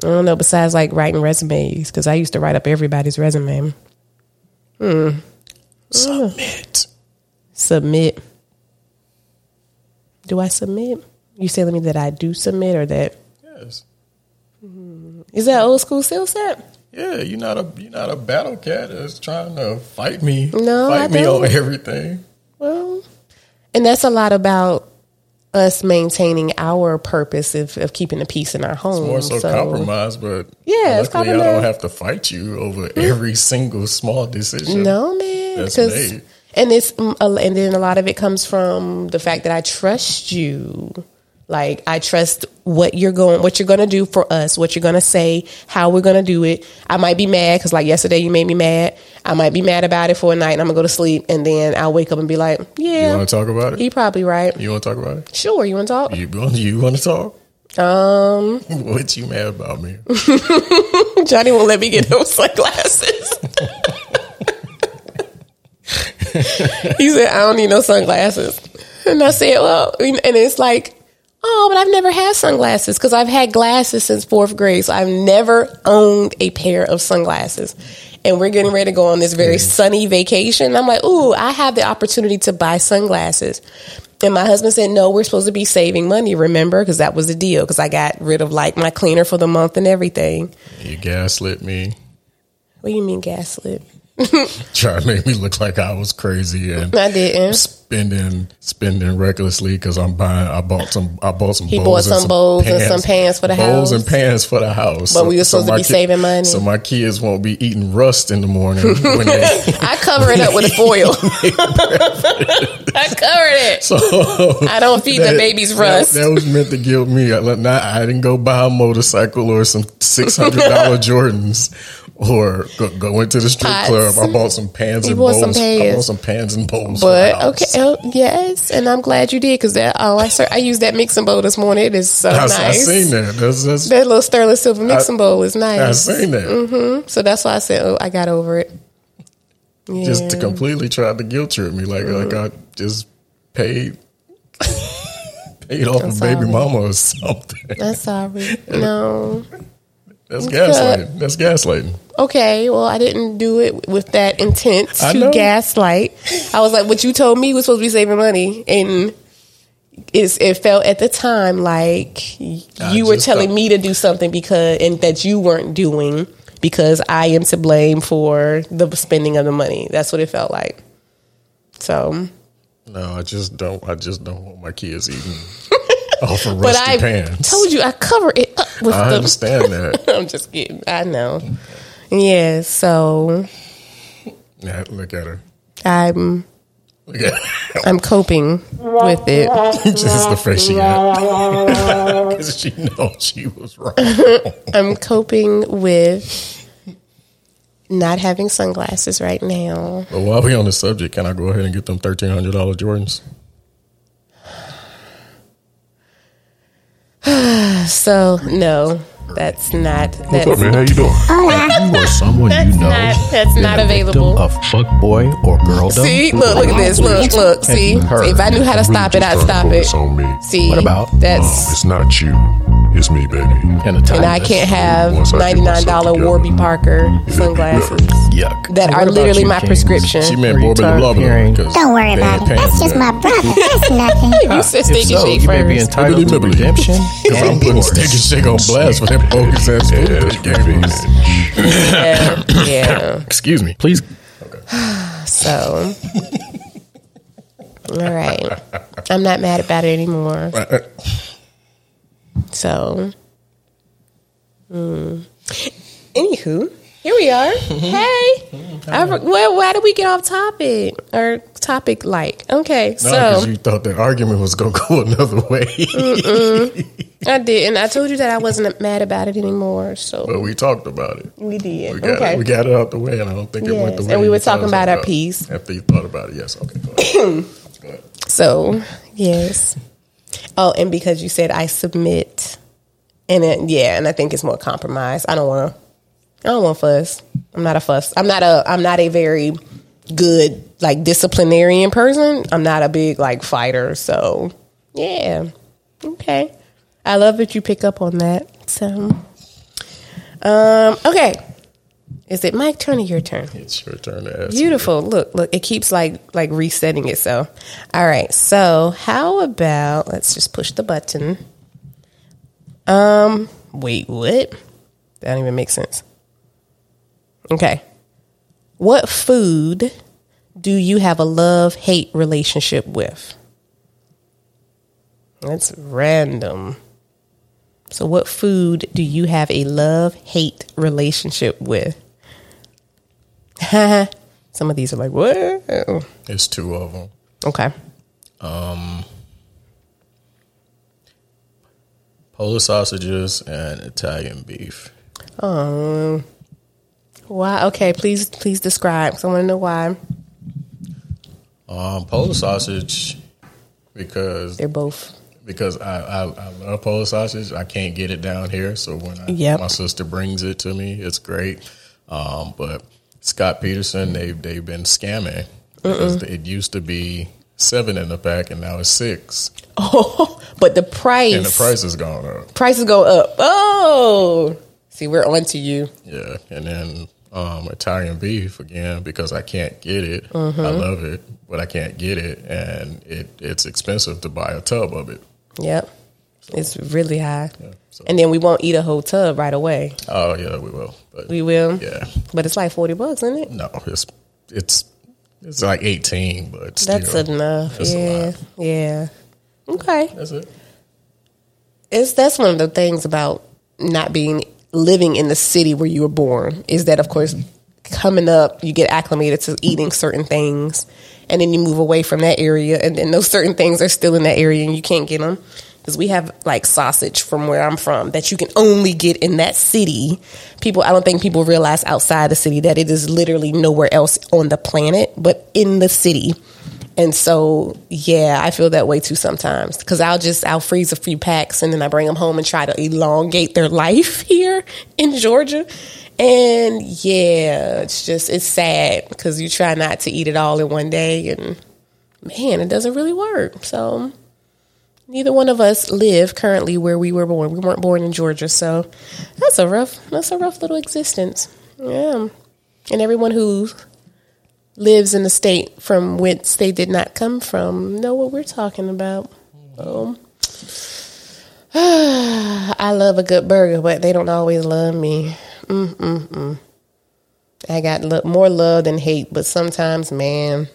[SPEAKER 2] I don't know. Besides like writing resumes, because I used to write up everybody's resume. Hmm.
[SPEAKER 1] Submit.
[SPEAKER 2] Submit. Do I submit? You telling me that I do submit or that
[SPEAKER 1] Yes.
[SPEAKER 2] is that old school skill set?
[SPEAKER 1] Yeah, you're not a you're not a battle cat that's trying to fight me.
[SPEAKER 2] No,
[SPEAKER 1] fight me on everything.
[SPEAKER 2] Well, and that's a lot about us maintaining our purpose of, of keeping the peace in our home.
[SPEAKER 1] More so, compromise, but
[SPEAKER 2] Yeah, it's
[SPEAKER 1] luckily I don't have to fight you over every single small decision.
[SPEAKER 2] No, man.
[SPEAKER 1] That's
[SPEAKER 2] 'cause-
[SPEAKER 1] made.
[SPEAKER 2] and it's mm, and then a lot of it comes from the fact that I trust you. Like I trust what you're going, what you're going to do for us, what you're going to say, how we're going to do it. I might be mad because like yesterday you made me mad. I might be mad about it for a night, and I'm gonna go to sleep, and then I'll wake up and be like, yeah.
[SPEAKER 1] You
[SPEAKER 2] "Yeah,
[SPEAKER 1] want to talk about it?
[SPEAKER 2] he probably right."
[SPEAKER 1] You want to talk about it?
[SPEAKER 2] Sure, you want to talk?
[SPEAKER 1] You want you want to talk?
[SPEAKER 2] Um,
[SPEAKER 1] What you mad about me?
[SPEAKER 2] Johnny won't let me get those sunglasses. he said, I don't need no sunglasses. And I said, well, and it's like, oh, but I've never had sunglasses because I've had glasses since fourth grade. So I've never owned a pair of sunglasses. And we're getting ready to go on this very sunny vacation. I'm like, ooh, I have the opportunity to buy sunglasses. And my husband said, no, we're supposed to be saving money, remember? Because that was the deal. Because I got rid of like my cleaner for the month and everything.
[SPEAKER 1] You gaslit me.
[SPEAKER 2] What do you mean gaslit?
[SPEAKER 1] Try to make me look like I was crazy and
[SPEAKER 2] I didn't.
[SPEAKER 1] spending spending recklessly because I'm buying. I bought some. I bought some.
[SPEAKER 2] He
[SPEAKER 1] bowls
[SPEAKER 2] bought
[SPEAKER 1] and
[SPEAKER 2] some bowls and some pans for the
[SPEAKER 1] bowls
[SPEAKER 2] house.
[SPEAKER 1] and pans for the house.
[SPEAKER 2] But we were supposed to
[SPEAKER 1] my
[SPEAKER 2] be saving money.
[SPEAKER 1] So my kids won't be eating rust in the morning when they.
[SPEAKER 2] I cover it up with a foil. I covered it.
[SPEAKER 1] So
[SPEAKER 2] I don't feed the babies rust.
[SPEAKER 1] That, that was meant to guilt me. I, I didn't go buy a motorcycle or some six hundred dollar Jordans. Or go, go into the strip
[SPEAKER 2] Pots.
[SPEAKER 1] club. I bought some pans
[SPEAKER 2] You
[SPEAKER 1] and bowls.
[SPEAKER 2] some
[SPEAKER 1] I bought some pans and bowls.
[SPEAKER 2] but okay, oh, yes, and I'm glad you did because that. Oh, I ser- I used that mixing bowl this morning. It is so
[SPEAKER 1] I,
[SPEAKER 2] nice.
[SPEAKER 1] I seen that. That's, that's,
[SPEAKER 2] That little sterling silver mixing bowl is nice.
[SPEAKER 1] I seen that. Mm-hmm.
[SPEAKER 2] So that's why I said, oh, I got over it. Yeah.
[SPEAKER 1] Just to completely try to guilt trip me, like like
[SPEAKER 2] Mm-hmm.
[SPEAKER 1] I just paid paid off a baby mama or something.
[SPEAKER 2] I'm sorry. No.
[SPEAKER 1] That's gaslighting. That's gaslighting.
[SPEAKER 2] Okay, well, I didn't do it with that intent to gaslight. I was like, what you told me was supposed to be saving money. And it's, it felt at the time like you were telling
[SPEAKER 1] thought-
[SPEAKER 2] me to do something because, and that you weren't doing because I am to blame for the spending of the money. That's what it felt like. So,
[SPEAKER 1] No, I just don't. I just don't want my kids eating off of
[SPEAKER 2] but I
[SPEAKER 1] pans.
[SPEAKER 2] told you I cover it
[SPEAKER 1] I
[SPEAKER 2] the.
[SPEAKER 1] understand that.
[SPEAKER 2] I'm just kidding. I know. Yeah, so
[SPEAKER 1] Yeah, look at her.
[SPEAKER 2] I'm
[SPEAKER 1] Look at her.
[SPEAKER 2] I'm coping with it.
[SPEAKER 1] just the face she got because she knows she was wrong.
[SPEAKER 2] I'm coping with not having sunglasses right now.
[SPEAKER 1] But while we on the subject, can I go ahead and get them thirteen hundred dollar Jordans?
[SPEAKER 2] So no, that's not
[SPEAKER 3] What's up, man? How you doing?
[SPEAKER 4] If you or someone
[SPEAKER 2] That's
[SPEAKER 4] you know
[SPEAKER 2] not- that's
[SPEAKER 4] been
[SPEAKER 2] not
[SPEAKER 4] a victim
[SPEAKER 2] available.
[SPEAKER 4] of fuck boy or girl.
[SPEAKER 2] See, look, look at this. Look, look. See,
[SPEAKER 4] you heard?
[SPEAKER 2] if I knew how to
[SPEAKER 3] I'm
[SPEAKER 2] stop it, I'd stop it.
[SPEAKER 3] focus on me.
[SPEAKER 2] See,
[SPEAKER 4] What about?
[SPEAKER 3] Um,
[SPEAKER 2] that's
[SPEAKER 3] it's not you. It's me, baby.
[SPEAKER 4] And, a time
[SPEAKER 2] and I
[SPEAKER 4] is-
[SPEAKER 2] can't have
[SPEAKER 3] Once I get
[SPEAKER 2] ninety nine dollar
[SPEAKER 3] myself
[SPEAKER 2] Warby
[SPEAKER 3] together.
[SPEAKER 2] Parker sunglasses
[SPEAKER 4] Yuck.
[SPEAKER 2] that are literally
[SPEAKER 4] you,
[SPEAKER 2] my
[SPEAKER 4] Kings?
[SPEAKER 2] prescription.
[SPEAKER 1] She meant
[SPEAKER 4] Are you
[SPEAKER 1] Borbin
[SPEAKER 4] tired of
[SPEAKER 1] Blah
[SPEAKER 4] hearing-
[SPEAKER 1] because
[SPEAKER 5] Don't worry about it. That's just my brother. That's nothing.
[SPEAKER 2] you said
[SPEAKER 4] If
[SPEAKER 2] stick your
[SPEAKER 4] so,
[SPEAKER 2] shake
[SPEAKER 4] you may be
[SPEAKER 2] first.
[SPEAKER 4] entitled to
[SPEAKER 1] Bibbidi-bibbidi.
[SPEAKER 4] redemption
[SPEAKER 1] Because I'm putting
[SPEAKER 4] divorce.
[SPEAKER 1] Steak 'n Shake on blast for them bogus ass
[SPEAKER 3] Yeah,
[SPEAKER 1] food
[SPEAKER 3] it's
[SPEAKER 1] they gave us.
[SPEAKER 2] Yeah, yeah.
[SPEAKER 1] Excuse me.
[SPEAKER 4] Please.
[SPEAKER 2] So, all right. I'm not mad about it anymore. So, hmm. anywho, here we are. Mm-hmm. Hey, mm-hmm. I, well, why did we get off topic or topic like? Okay, so
[SPEAKER 1] you thought the argument was going to go another way.
[SPEAKER 2] I did, and I told you that I wasn't mad about it anymore. So
[SPEAKER 1] but we talked about it.
[SPEAKER 2] we did.
[SPEAKER 1] We got,
[SPEAKER 2] okay,
[SPEAKER 1] it, we got it out the way, and I don't think it went the way
[SPEAKER 2] and we
[SPEAKER 1] you
[SPEAKER 2] were
[SPEAKER 1] thought it
[SPEAKER 2] talking
[SPEAKER 1] was
[SPEAKER 2] about
[SPEAKER 1] gonna
[SPEAKER 2] our
[SPEAKER 1] go.
[SPEAKER 2] piece.
[SPEAKER 1] After you thought about it, yes. Okay, go ahead. Go ahead.
[SPEAKER 2] So, yes. Oh, and because you said I submit, and it, yeah, and I think it's more compromise. I don't want to. I don't want fuss. I'm not a fuss. I'm not a. I'm not a very good like disciplinarian person. I'm not a big like fighter. So, yeah. Okay. I love that you pick up on that. So, um, okay. Is it my turn or your turn?
[SPEAKER 1] It's your turn to ask.
[SPEAKER 2] Beautiful. Look, look, it keeps like like resetting itself. All right. So, how about let's just push the button. Um, wait, what? That don't even make sense. Okay. What food do you have a love-hate relationship with? That's random. So, what food do you have a love-hate relationship with? Some of these are like, what?
[SPEAKER 1] It's two of them.
[SPEAKER 2] Okay.
[SPEAKER 1] Um, Polish sausages and Italian beef.
[SPEAKER 2] Um, why? Okay, please, please describe. 'cause I want to know why
[SPEAKER 1] Um, Polish sausage because
[SPEAKER 2] they're both.
[SPEAKER 1] because I, I, I love Polish sausage. I can't get it down here, so when I,
[SPEAKER 2] Yep.
[SPEAKER 1] my sister brings it to me, it's great. Um, but Scott Petersen, they've they've been scamming because it used to be seven in the pack, and now it's six.
[SPEAKER 2] Oh, but the price,
[SPEAKER 1] and the price has gone up.
[SPEAKER 2] prices go up. Oh, see, we're on to you.
[SPEAKER 1] Yeah, and then um, Italian beef again because I can't get it.
[SPEAKER 2] Mm-hmm.
[SPEAKER 1] I love it, but I can't get it, and it it's expensive to buy a tub of it.
[SPEAKER 2] Yep, it's really high.
[SPEAKER 1] so-
[SPEAKER 2] And then we won't eat a whole tub right away.
[SPEAKER 1] Oh yeah, we will. But
[SPEAKER 2] We will.
[SPEAKER 1] yeah,
[SPEAKER 2] But it's like forty bucks, isn't it?
[SPEAKER 1] no, it's it's it's like eighteen, but
[SPEAKER 2] That's
[SPEAKER 1] still,
[SPEAKER 2] enough. Yeah, yeah. Okay.
[SPEAKER 1] That's it.
[SPEAKER 2] it's that's one of the things about not being living in the city where you were born is that of course coming up you get acclimated to eating certain things and then you move away from that area and then those certain things are still in that area and you can't get them because we have like sausage from where I'm from that you can only get in that city. People, I don't think people realize outside the city that it is literally nowhere else on the planet but in the city. And so, yeah, I feel that way too sometimes because I'll just I'll freeze a few packs and then I bring them home and try to elongate their life here in Georgia. And yeah, it's just it's sad because you try not to eat it all in one day, and man, it doesn't really work. So neither one of us live currently where we were born. We weren't born in Georgia, so that's a rough that's a rough little existence. Yeah. And everyone who lives in a state from whence they did not come from know what we're talking about. Um, I love a good burger, but they don't always love me. Mm-mm-mm. I got lo- more love than hate, but sometimes, man,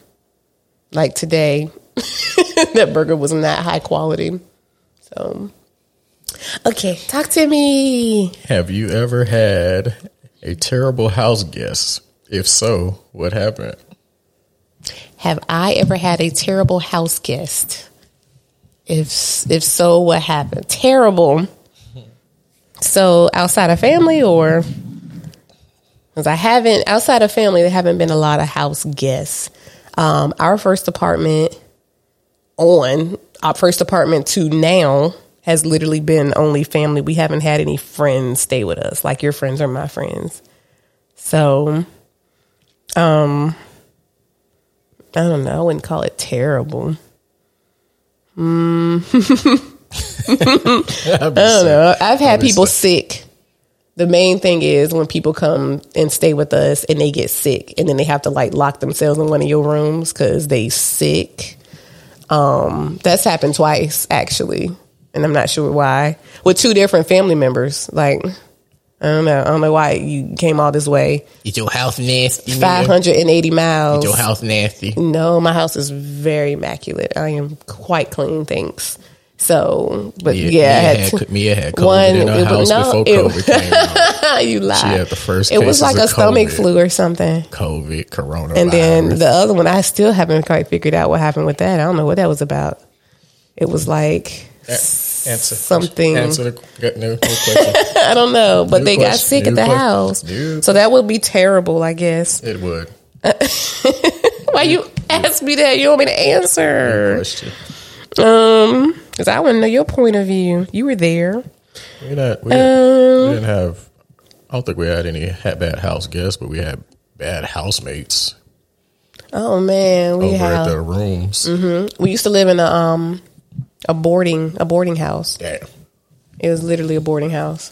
[SPEAKER 2] like today, that burger was not that high quality. So, okay, talk to me.
[SPEAKER 1] Have you ever had a terrible house guest? If so, what happened?
[SPEAKER 2] Have I ever had a terrible house guest? If if so, what happened? Terrible. So outside of family, or because I haven't outside of family, there haven't been a lot of house guests. Um, our first apartment on our first apartment to now has literally been only family. We haven't had any friends stay with us. Like your friends are my friends. So, um, I don't know. I wouldn't call it terrible. I don't know. I've had people sick. The main thing is when people come and stay with us and they get sick and then they have to like lock themselves in one of your rooms because they sick. Um, that's happened twice actually, and I'm not sure why. With two different family members, like I don't know. I don't know why you came all this way,
[SPEAKER 6] Is your house nasty?
[SPEAKER 2] 580 miles.
[SPEAKER 6] Is your house nasty?
[SPEAKER 2] No, my house is very immaculate. I am quite clean, thanks. So, but yeah,
[SPEAKER 6] Mia,
[SPEAKER 2] I had
[SPEAKER 6] had, Mia had COVID
[SPEAKER 2] one.
[SPEAKER 6] in her
[SPEAKER 2] it
[SPEAKER 6] house
[SPEAKER 2] no,
[SPEAKER 6] before
[SPEAKER 2] it-
[SPEAKER 6] COVID came out.
[SPEAKER 2] you lied.
[SPEAKER 1] She had the first
[SPEAKER 2] It was like a stomach
[SPEAKER 1] COVID.
[SPEAKER 2] flu or something.
[SPEAKER 1] COVID, coronavirus.
[SPEAKER 2] And then the other one, I still haven't quite figured out what happened with that. I don't know what that was about. It was like
[SPEAKER 1] answer
[SPEAKER 2] something.
[SPEAKER 1] Answer the no, no question.
[SPEAKER 2] I don't know, but
[SPEAKER 1] New
[SPEAKER 2] they got sick at the
[SPEAKER 1] question,
[SPEAKER 2] house,
[SPEAKER 1] new
[SPEAKER 2] so that would be terrible, I guess.
[SPEAKER 1] it would.
[SPEAKER 2] Why you ask me that? You want me to answer?
[SPEAKER 1] Question.
[SPEAKER 2] Um, because I want to know your point of view. You were there.
[SPEAKER 1] We not. We,
[SPEAKER 2] Um,
[SPEAKER 1] didn't, we didn't have. I don't think we had any bad house guests, but we had bad housemates
[SPEAKER 2] Oh man, we
[SPEAKER 1] over at
[SPEAKER 2] have.
[SPEAKER 1] the rooms.
[SPEAKER 2] We used to live in a um a boarding a boarding house.
[SPEAKER 1] Damn.
[SPEAKER 2] It was literally a boarding house.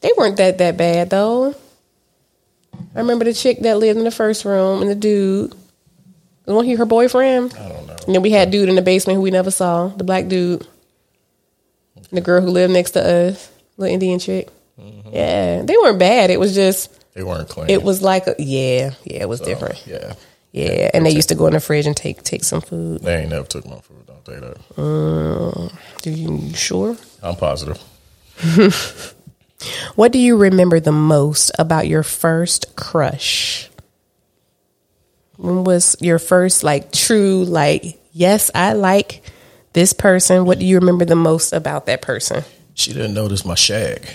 [SPEAKER 2] They weren't that that bad though. I remember the chick that lived in the first room and the dude. Wasn't he her boyfriend?
[SPEAKER 1] I don't know.
[SPEAKER 2] And then we had dude in the basement who we never saw, the black dude. The girl who lived next to us, the Indian chick. Mm-hmm. Yeah, they weren't bad. It was just,
[SPEAKER 1] They weren't clean.
[SPEAKER 2] it was like, a, yeah, yeah, it was different.
[SPEAKER 1] Yeah.
[SPEAKER 2] Yeah, and they used to go in the fridge and take take some food.
[SPEAKER 1] They ain't never took my food. Don't say that.
[SPEAKER 2] Mm, do you sure?
[SPEAKER 1] I'm positive.
[SPEAKER 2] What do you remember the most about your first crush? When was your first like true like yes, I like this person. What do you remember the most about that person?
[SPEAKER 1] She didn't notice my shag.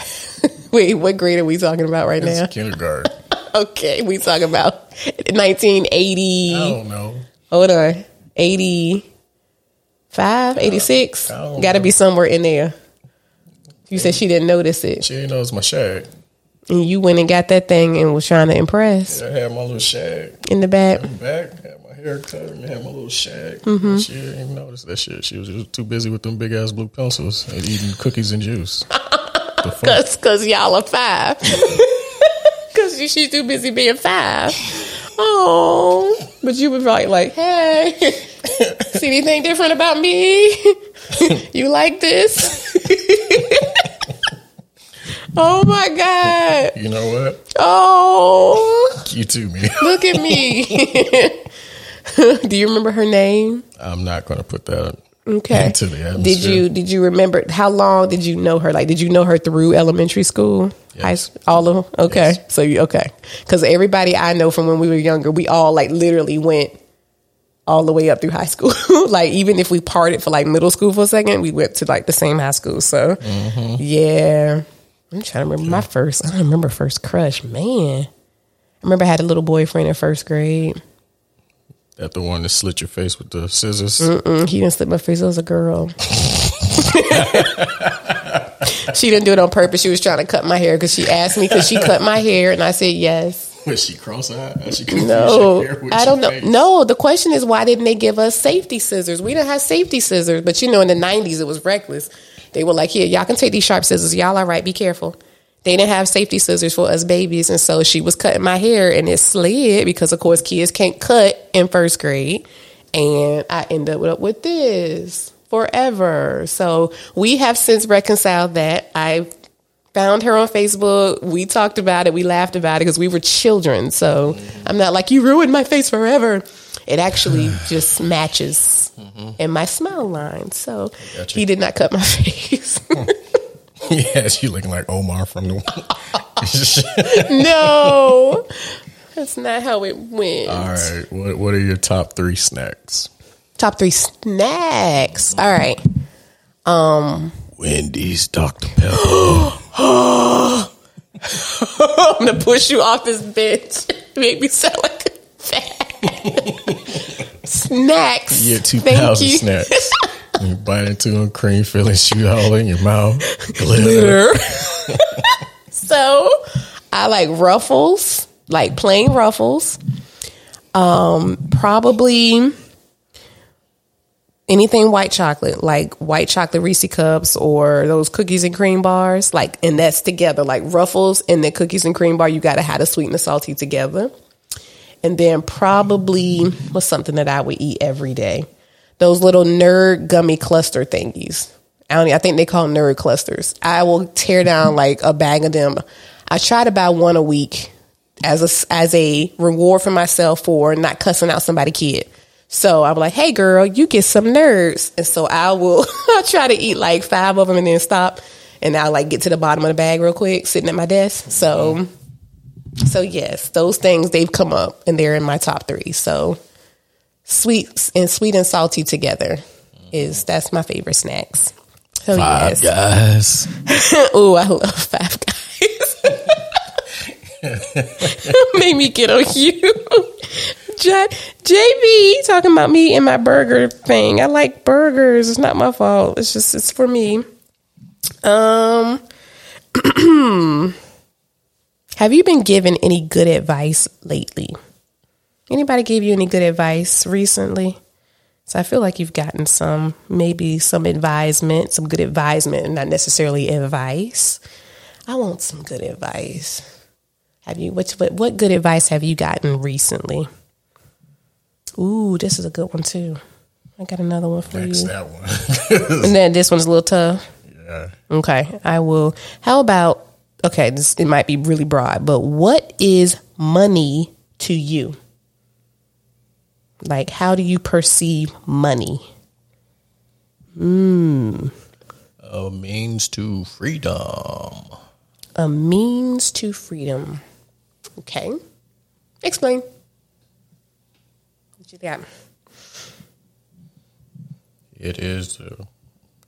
[SPEAKER 2] Wait, what grade are we talking about right
[SPEAKER 1] It's
[SPEAKER 2] now?
[SPEAKER 1] kindergarten.
[SPEAKER 2] Okay, we talking about 1980.
[SPEAKER 1] I don't know.
[SPEAKER 2] Hold on. 85, 86? Got to be somewhere in there. You said she didn't notice it.
[SPEAKER 1] She didn't notice my shag.
[SPEAKER 2] And you went and got that thing and was trying to impress
[SPEAKER 1] I had my little shag.
[SPEAKER 2] in the back.
[SPEAKER 1] In the back, had my hair cut, and had my little shag.
[SPEAKER 2] Mm-hmm.
[SPEAKER 1] She didn't even notice that shit. She was just too busy with them big ass blue pencils and eating cookies and juice. the fuck?
[SPEAKER 2] Cause, cause y'all are five. She's too busy being five. Oh, but you would probably like, hey, see anything different about me? you like this? oh my god!
[SPEAKER 1] You know what?
[SPEAKER 2] Oh,
[SPEAKER 1] You too, me.
[SPEAKER 2] look at me. Do you remember her name?
[SPEAKER 1] I'm not going to put that
[SPEAKER 2] Okay.
[SPEAKER 1] into the atmosphere.
[SPEAKER 2] Did you did you remember how long did you know her? Like, did you know her through elementary school?
[SPEAKER 1] Yes.
[SPEAKER 2] High school, all of them. Okay,
[SPEAKER 1] Yes.
[SPEAKER 2] so you okay? Because everybody I know from when we were younger, we all like literally went all the way up through high school. like even if we parted for like middle school for a second, we went to like the same high school. So
[SPEAKER 1] Mm-hmm.
[SPEAKER 2] yeah, I'm trying to remember my first. I don't remember first crush. Man, I remember I had a little boyfriend in first grade.
[SPEAKER 1] That the one that slit your face with the scissors?
[SPEAKER 2] Mm, he didn't slit my face. I was a girl. she didn't do it on purpose. She was trying to cut my hair because she asked me, because she cut my hair? And I said yes.
[SPEAKER 1] Was she cross-eyed? She
[SPEAKER 2] No,
[SPEAKER 1] your hair with
[SPEAKER 2] I don't know.
[SPEAKER 1] face?
[SPEAKER 2] No, the question is why didn't they give us safety scissors? We didn't have safety scissors, but you know, in the '90s it was reckless. They were like, "Here, y'all can take these sharp scissors. Y'all all right? Be careful." They didn't have safety scissors for us babies, and so she was cutting my hair, and it slid because, of course, kids can't cut in first grade, and I ended up with this forever. So we have since reconciled that. I found her on Facebook. We talked about it. We laughed about it because we were children. So I'm not like, you ruined my face forever. It actually just matches mm-hmm. in my smile line. So he did not cut my face.
[SPEAKER 1] yeah, she looking like Omar from the.
[SPEAKER 2] no, that's not how it went.
[SPEAKER 1] All right, what what are your top three snacks?
[SPEAKER 2] Top three snacks. All right. Um.
[SPEAKER 1] Wendy's, Dr Pepper.
[SPEAKER 2] I'm to push you off this bench. Make me sound like a fat. snacks.
[SPEAKER 1] You get two
[SPEAKER 2] Thank you.
[SPEAKER 1] snacks. You bite into a cream filling, shoot all in your mouth. Glitter.
[SPEAKER 2] So I like ruffles, like plain ruffles. Um, probably anything white chocolate, like white chocolate Reese cups or those cookies and cream bars. Like, and that's together, like ruffles and the cookies and cream bar. You got to have the sweet and the salty together. And then probably what's something that I would eat every day? Those little nerd gummy cluster thingies. I I think they call them nerd clusters. I will tear down like a bag of them. I try to buy one a week as a as a reward for myself for not cussing out somebody kid. So I'm like, hey girl, you get some nerds, and so I will try to eat like five of them and then stop, and I'll like get to the bottom of the bag real quick, sitting at my desk. So, so yes, those things they've come up and they're in my top three. So sweet and sweet and salty together is that's my favorite snacks. So
[SPEAKER 1] Five
[SPEAKER 2] yes.
[SPEAKER 1] guys.
[SPEAKER 2] Oh, I love Five Guys. Made me get on you. J- JP talking about me and my burger thing. I like burgers. It's not my fault. It's just it's for me. Um Have you been given any good advice lately? Anybody gave you any good advice recently? So I feel like you've gotten some, maybe some advisement, some good advisement, not necessarily advice. I want some good advice. Have you what what, what good advice have you gotten recently? Ooh, this is a good one too. I got another one for
[SPEAKER 1] Next
[SPEAKER 2] you.
[SPEAKER 1] that one.
[SPEAKER 2] And then this one's a little tough.
[SPEAKER 1] yeah.
[SPEAKER 2] Okay, I will. How about okay? This it might be really broad, but what is money to you? Like, how do you perceive money?
[SPEAKER 1] A means to freedom.
[SPEAKER 2] A means to freedom. Okay, explain. What you got?
[SPEAKER 1] It is. Uh,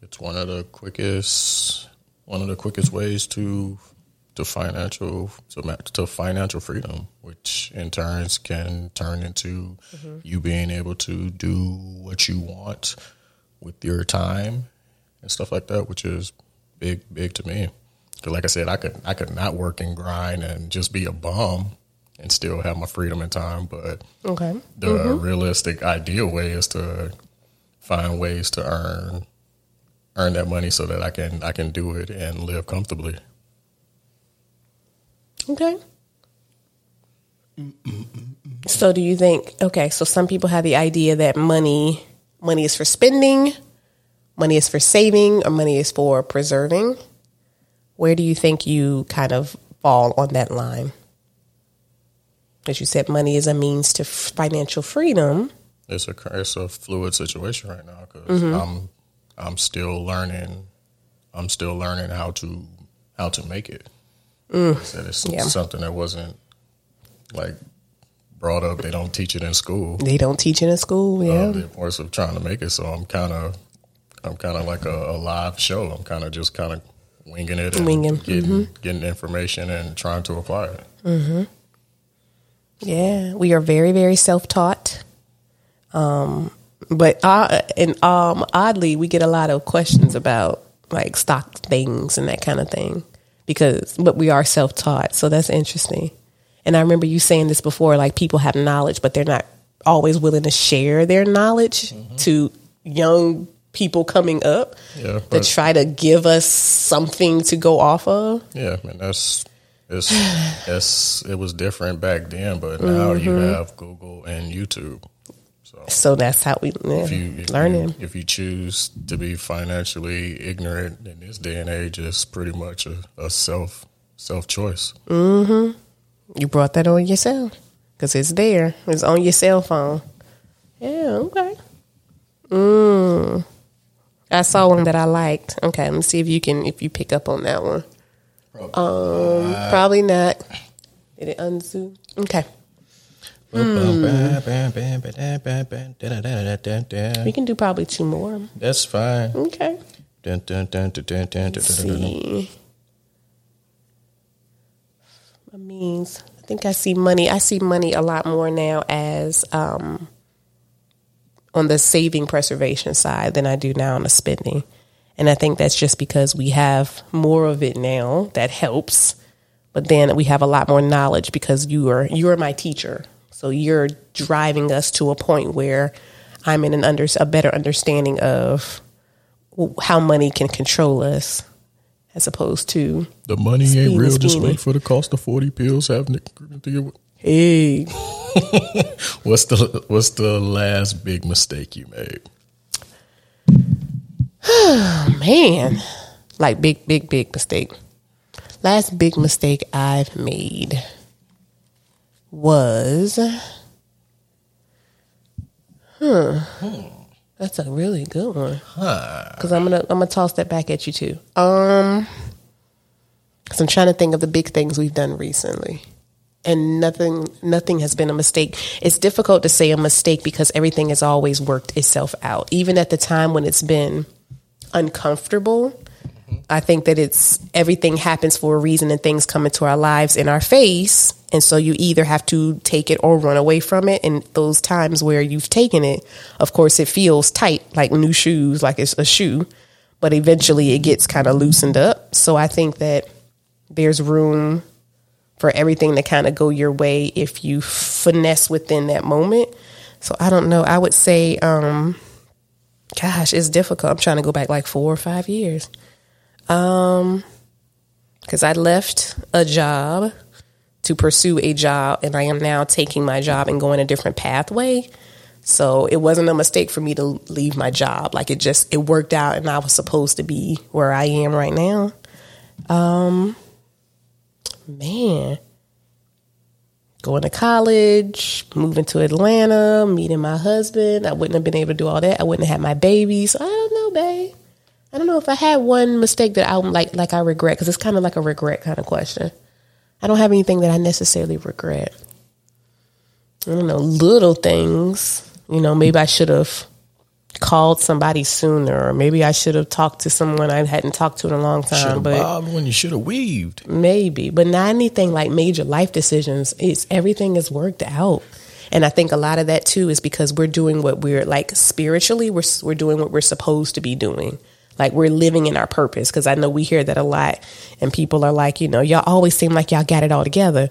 [SPEAKER 1] it's one of the quickest. One of the quickest ways to to financial to, to financial freedom, which in turns can turn into mm-hmm. you being able to do what you want with your time and stuff like that, which is big, big to me. like I said, I could I could not work and grind and just be a bum and still have my freedom and time, but
[SPEAKER 2] Okay.
[SPEAKER 1] the mm-hmm. realistic ideal way is to find ways to earn earn that money so that I can I can do it and live comfortably.
[SPEAKER 2] Okay. So do you think okay, so some people have the idea that money money is for spending, money is for saving, or money is for preserving? Where do you think you kind of fall on that line? As you said, money is a means to financial freedom.
[SPEAKER 1] It's a it's a fluid situation right now because mm-hmm. I'm I'm still learning I'm still learning how to how to make it. I said it's
[SPEAKER 2] Yeah.
[SPEAKER 1] something that wasn't like brought up. They don't teach it in school.
[SPEAKER 2] They don't teach it in school, yeah.
[SPEAKER 1] uh, the importance of trying to make it. So I'm kind of, I'm kind of like a, a live show. I'm kind of just kind of winging it, and
[SPEAKER 2] Winging,
[SPEAKER 1] getting getting information and trying to apply it.
[SPEAKER 2] Yeah, we are very, very self taught. Um, but uh, and um, oddly, we get a lot of questions about like stock things and that kind of thing because, but we are self taught, so that's interesting. And I remember you saying this before, like people have knowledge, but they're not always willing to share their knowledge to young people coming up
[SPEAKER 1] Yeah,
[SPEAKER 2] to try to give us something to go off of.
[SPEAKER 1] Yeah, man, that's it's it's it was different back then, but now you
[SPEAKER 2] Mm-hmm.
[SPEAKER 1] have Google and YouTube. So
[SPEAKER 2] that's how we yeah,
[SPEAKER 1] if you if
[SPEAKER 2] learning.
[SPEAKER 1] you, if you choose to be financially ignorant in this day and age, it's pretty much a, a self self choice.
[SPEAKER 2] You brought that on yourself because it's there. It's on your cell phone. Yeah, okay. Mm. I saw one that I liked. Okay, let me see if you can if you pick up on that one. Um, probably not. Did it unzoom? Okay, we can do probably two more.
[SPEAKER 1] That's fine.
[SPEAKER 2] Okay.
[SPEAKER 1] Dun, dun, dun, dun, dun, dun, dun,
[SPEAKER 2] Let's
[SPEAKER 1] dun, dun, dun.
[SPEAKER 2] see. I means I think I see money. I see money a lot more now as um, on the saving preservation side than I do now on the spending. And I think that's just because we have more of it now that helps. But then we have a lot more knowledge because you are you are my teacher. So you're driving us to a point where I'm in an under a better understanding of how money can control us as opposed to
[SPEAKER 1] The money ain't real. Just wait for the cost of forty pills. Having it.
[SPEAKER 2] hey
[SPEAKER 1] What's the what's the last big mistake you made?
[SPEAKER 2] Oh man like big big big mistake last big mistake i've made was huh that's a really good one. Because i'm gonna i'm gonna toss that back at you too. Um because i'm trying to think of the big things we've done recently. And nothing nothing has been a mistake. It's difficult to say a mistake because everything has always worked itself out even at the time when it's been uncomfortable i think that it's everything happens for a reason and things come into our lives in our face and so you either have to take it or run away from it and those times where you've taken it of course it feels tight like new shoes like it's a shoe but eventually it gets kind of loosened up so i think that there's room for everything to kind of go your way if you finesse within that moment. So I don't know. I would say, um, gosh, it's difficult. I'm trying to go back like four or five years. Um, because I left a job to pursue a job, and I am now taking my job and going a different pathway. So it wasn't a mistake for me to leave my job. Like it just it worked out, and I was supposed to be where I am right now. Um, man, going to college, moving to Atlanta, meeting my husband. I wouldn't have been able to do all that. I wouldn't have had my babies. I don't know, babe. I don't know if I had one mistake that I'm like like I regret because it's kind of like a regret kind of question. I don't have anything that I necessarily regret. I don't know, little things. You know, maybe I should have called somebody sooner, or maybe I should have talked to someone I hadn't talked to in a long time. But
[SPEAKER 1] bobbed when you should have weaved.
[SPEAKER 2] maybe, but not anything like major life decisions. It's everything is worked out. And I think a lot of that too is because we're doing what we're like spiritually, we're we're doing what we're supposed to be doing. Like we're living in our purpose because I know we hear that a lot and people are like, you know, y'all always seem like y'all got it all together.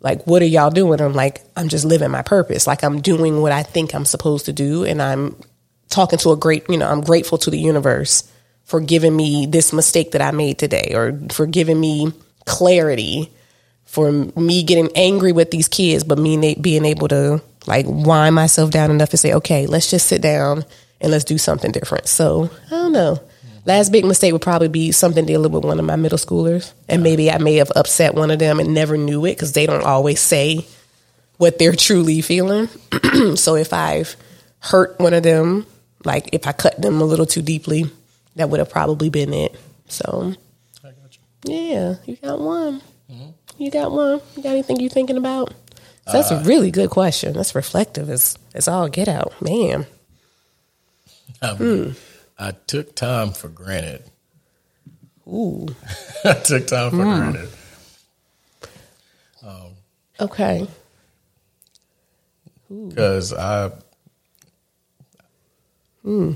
[SPEAKER 2] Like what are y'all doing? I'm like, I'm just living my purpose. Like I'm doing what I think I'm supposed to do and I'm talking to a great, you know, I'm grateful to the universe for giving me this mistake that I made today or for giving me clarity for me getting angry with these kids, but me being able to like wind myself down enough to say, okay, let's just sit down and let's do something different. So I don't know. Last big mistake would probably be something dealing with one of my middle schoolers, and maybe I may have upset one of them and never knew it because they don't always say what they're truly feeling. so if I've hurt one of them, like if I cut them a little too deeply, that would have probably been it. So yeah, you got one. Mm-hmm. You got one. You got anything you thinking about? So that's a uh, really good question. That's reflective. It's it's all get out, man.
[SPEAKER 1] I, mean, I took time for granted.
[SPEAKER 2] Ooh.
[SPEAKER 1] I took time for hmm. granted.
[SPEAKER 2] Okay.
[SPEAKER 1] because I hmm.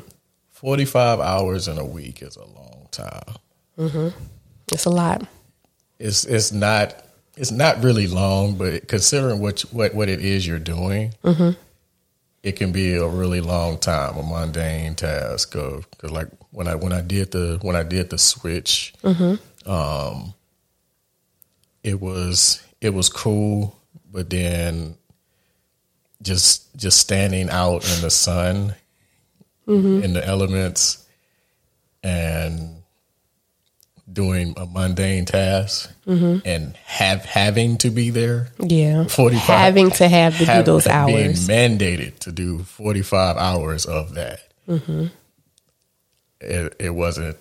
[SPEAKER 1] forty five hours in a week is a long time. Mm-hmm.
[SPEAKER 2] It's a lot.
[SPEAKER 1] It's it's not it's not really long, but considering what what what it is you're doing, mm-hmm. It can be a really long time, a mundane task. Of cause like when I when I did the when I did the switch, um, it was it was cool, but then just just standing out in the sun, in the elements, and doing a mundane task and have having to be there
[SPEAKER 2] Yeah.
[SPEAKER 1] 45
[SPEAKER 2] Having to have to do
[SPEAKER 1] have-
[SPEAKER 2] those
[SPEAKER 1] being
[SPEAKER 2] hours.
[SPEAKER 1] mandated to do 45 hours of that
[SPEAKER 2] Mm-hmm.
[SPEAKER 1] it, it wasn't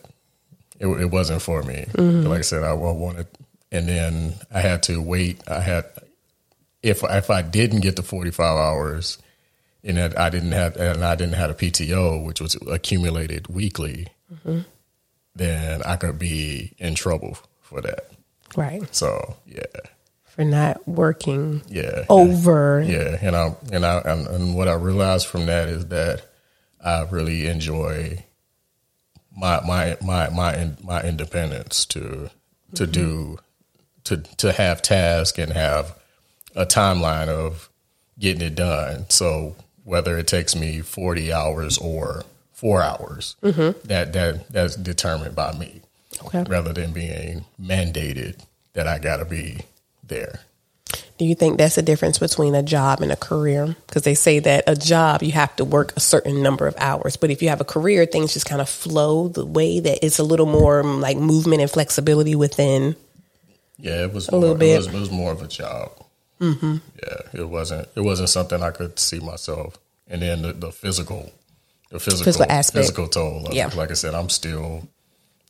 [SPEAKER 1] it, it wasn't for me
[SPEAKER 2] Mm-hmm.
[SPEAKER 1] like i said i wanted and then i had to wait i had if if i didn't get the 45 hours and i didn't have and i didn't have a pto which was accumulated weekly
[SPEAKER 2] Mm-hmm.
[SPEAKER 1] Then i could be in trouble for that
[SPEAKER 2] Right.
[SPEAKER 1] so yeah
[SPEAKER 2] For not working
[SPEAKER 1] yeah
[SPEAKER 2] over.
[SPEAKER 1] yeah, and I and I and, and what I realized from that is that I really enjoy my my my my my independence to to mm-hmm. do to to have tasks and have a timeline of getting it done. So whether it takes me forty hours or four hours, that that that's determined by me,
[SPEAKER 2] Okay.
[SPEAKER 1] rather than being mandated that I got to be there.
[SPEAKER 2] Do you think that's the difference between a job and a career? Because they say that a job, you have to work a certain number of hours. But if you have a career, things just kind of flow the way that it's a little more um, like movement and flexibility within.
[SPEAKER 1] Yeah, it was
[SPEAKER 2] A little bit.
[SPEAKER 1] It was, it was more of a job. Mm-hmm. Yeah, it wasn't. It wasn't something I could see myself. And then the, the physical, the physical,
[SPEAKER 2] Physical aspect.
[SPEAKER 1] physical toll. Of,
[SPEAKER 2] Yeah.
[SPEAKER 1] like I said, I'm still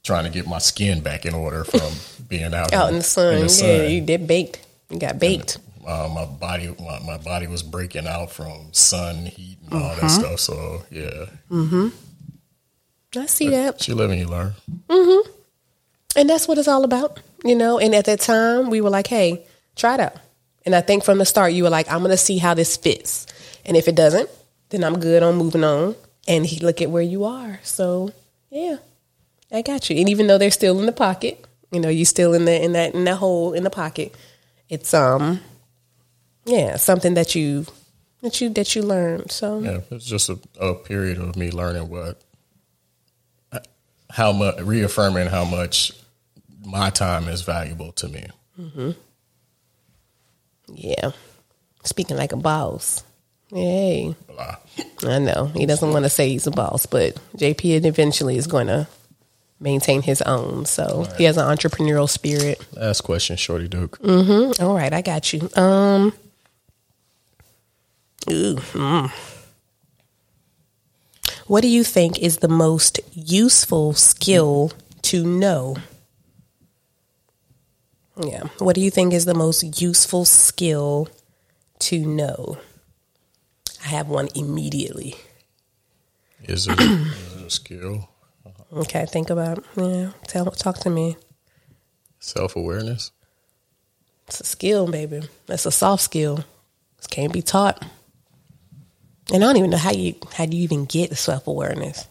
[SPEAKER 1] trying to get my skin back in order from being out
[SPEAKER 2] Out in the sun.
[SPEAKER 1] in the sun.
[SPEAKER 2] Yeah, you did baked. You got baked.
[SPEAKER 1] Uh, my body, my, my body was breaking out from sun heat and all
[SPEAKER 2] Mm-hmm.
[SPEAKER 1] that stuff. So yeah, Hmm.
[SPEAKER 2] I see that.
[SPEAKER 1] you live and you learn.
[SPEAKER 2] And that's what it's all about, you know. And at that time, we were like, hey, try it out. And I think from the start, you were like, I'm going to see how this fits. And if it doesn't, then I'm good on moving on. And he, look at where you are. So, yeah, I got you. And even though they're still in the pocket, you know, you still in the in that in that hole in the pocket. It's um, yeah, something that you that you that you learned. So
[SPEAKER 1] Yeah, it's just a, a period of me learning what, how much, reaffirming how much my time is valuable to me.
[SPEAKER 2] yeah, speaking like a boss. Yay.
[SPEAKER 1] Blah.
[SPEAKER 2] I know he doesn't want to say he's a boss, but JP eventually is going to maintain his own. So he has an entrepreneurial spirit.
[SPEAKER 1] Last question, Shorty Duke.
[SPEAKER 2] All right, I got you. Um, ooh, mm. what do you think is the most useful skill to know? Yeah, what do you think is the most useful skill to know? I have one immediately.
[SPEAKER 1] Is it, is it a skill?
[SPEAKER 2] Okay, think about. Yeah, tell talk to me.
[SPEAKER 1] Self awareness?
[SPEAKER 2] It's a skill, baby. That's a soft skill. It can't be taught. And I don't even know how you how do you even get self awareness.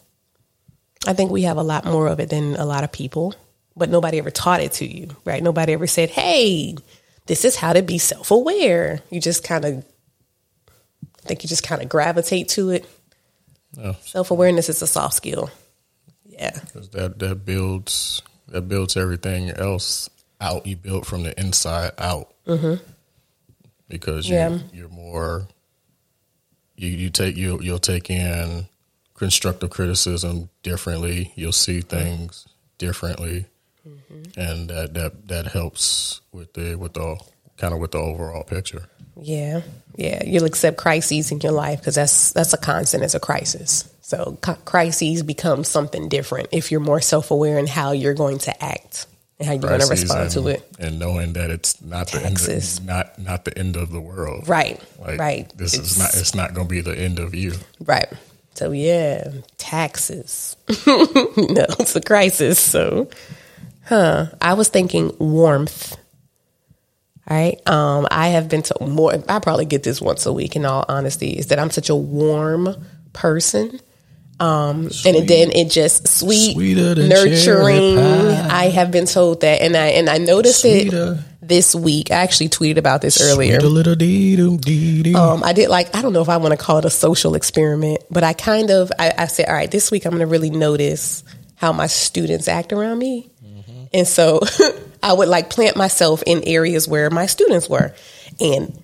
[SPEAKER 2] I think we have a lot more of it than a lot of people, but nobody ever taught it to you, right? Nobody ever said, "Hey, this is how to be self aware." You just kind of, I think you just kind of gravitate to it.
[SPEAKER 1] No,
[SPEAKER 2] Self awareness is a soft skill. Yeah,
[SPEAKER 1] 'cause that that builds that builds everything else out. You build from the inside out mm-hmm. because you
[SPEAKER 2] Yeah.
[SPEAKER 1] you're more you you take you you'll take in constructive criticism differently. You'll see things differently, mm-hmm. and that that that helps with the with the kind of with the overall picture.
[SPEAKER 2] Yeah, yeah. You'll accept crises in your life because that's that's a constant. It's a crisis. So crises become something different if you're more self aware in how you're going to act and how you're going to respond
[SPEAKER 1] and,
[SPEAKER 2] to it.
[SPEAKER 1] and knowing that it's not the
[SPEAKER 2] Taxes.
[SPEAKER 1] end, not not the end of the world.
[SPEAKER 2] Right,
[SPEAKER 1] Like,
[SPEAKER 2] right.
[SPEAKER 1] This
[SPEAKER 2] It's-
[SPEAKER 1] is not. It's not going to be the end of you.
[SPEAKER 2] Right. So yeah, taxes. no, it's a crisis. So, huh? I was thinking warmth. All right. Um, I have been to more. I probably get this once a week. In all honesty, is that I'm such a warm person. Um, and then it just sweet,
[SPEAKER 1] Sweeter
[SPEAKER 2] nurturing. I have been told that, and I and I noticed
[SPEAKER 1] Sweeter.
[SPEAKER 2] it this week. I actually tweeted about this earlier.
[SPEAKER 1] Sweet little dee doo dee dee.
[SPEAKER 2] Um, I did like I don't know if I want to call it a social experiment, but I kind of I, I said, all right, this week I'm going to really notice how my students act around me, and so I would like plant myself in areas where my students were, and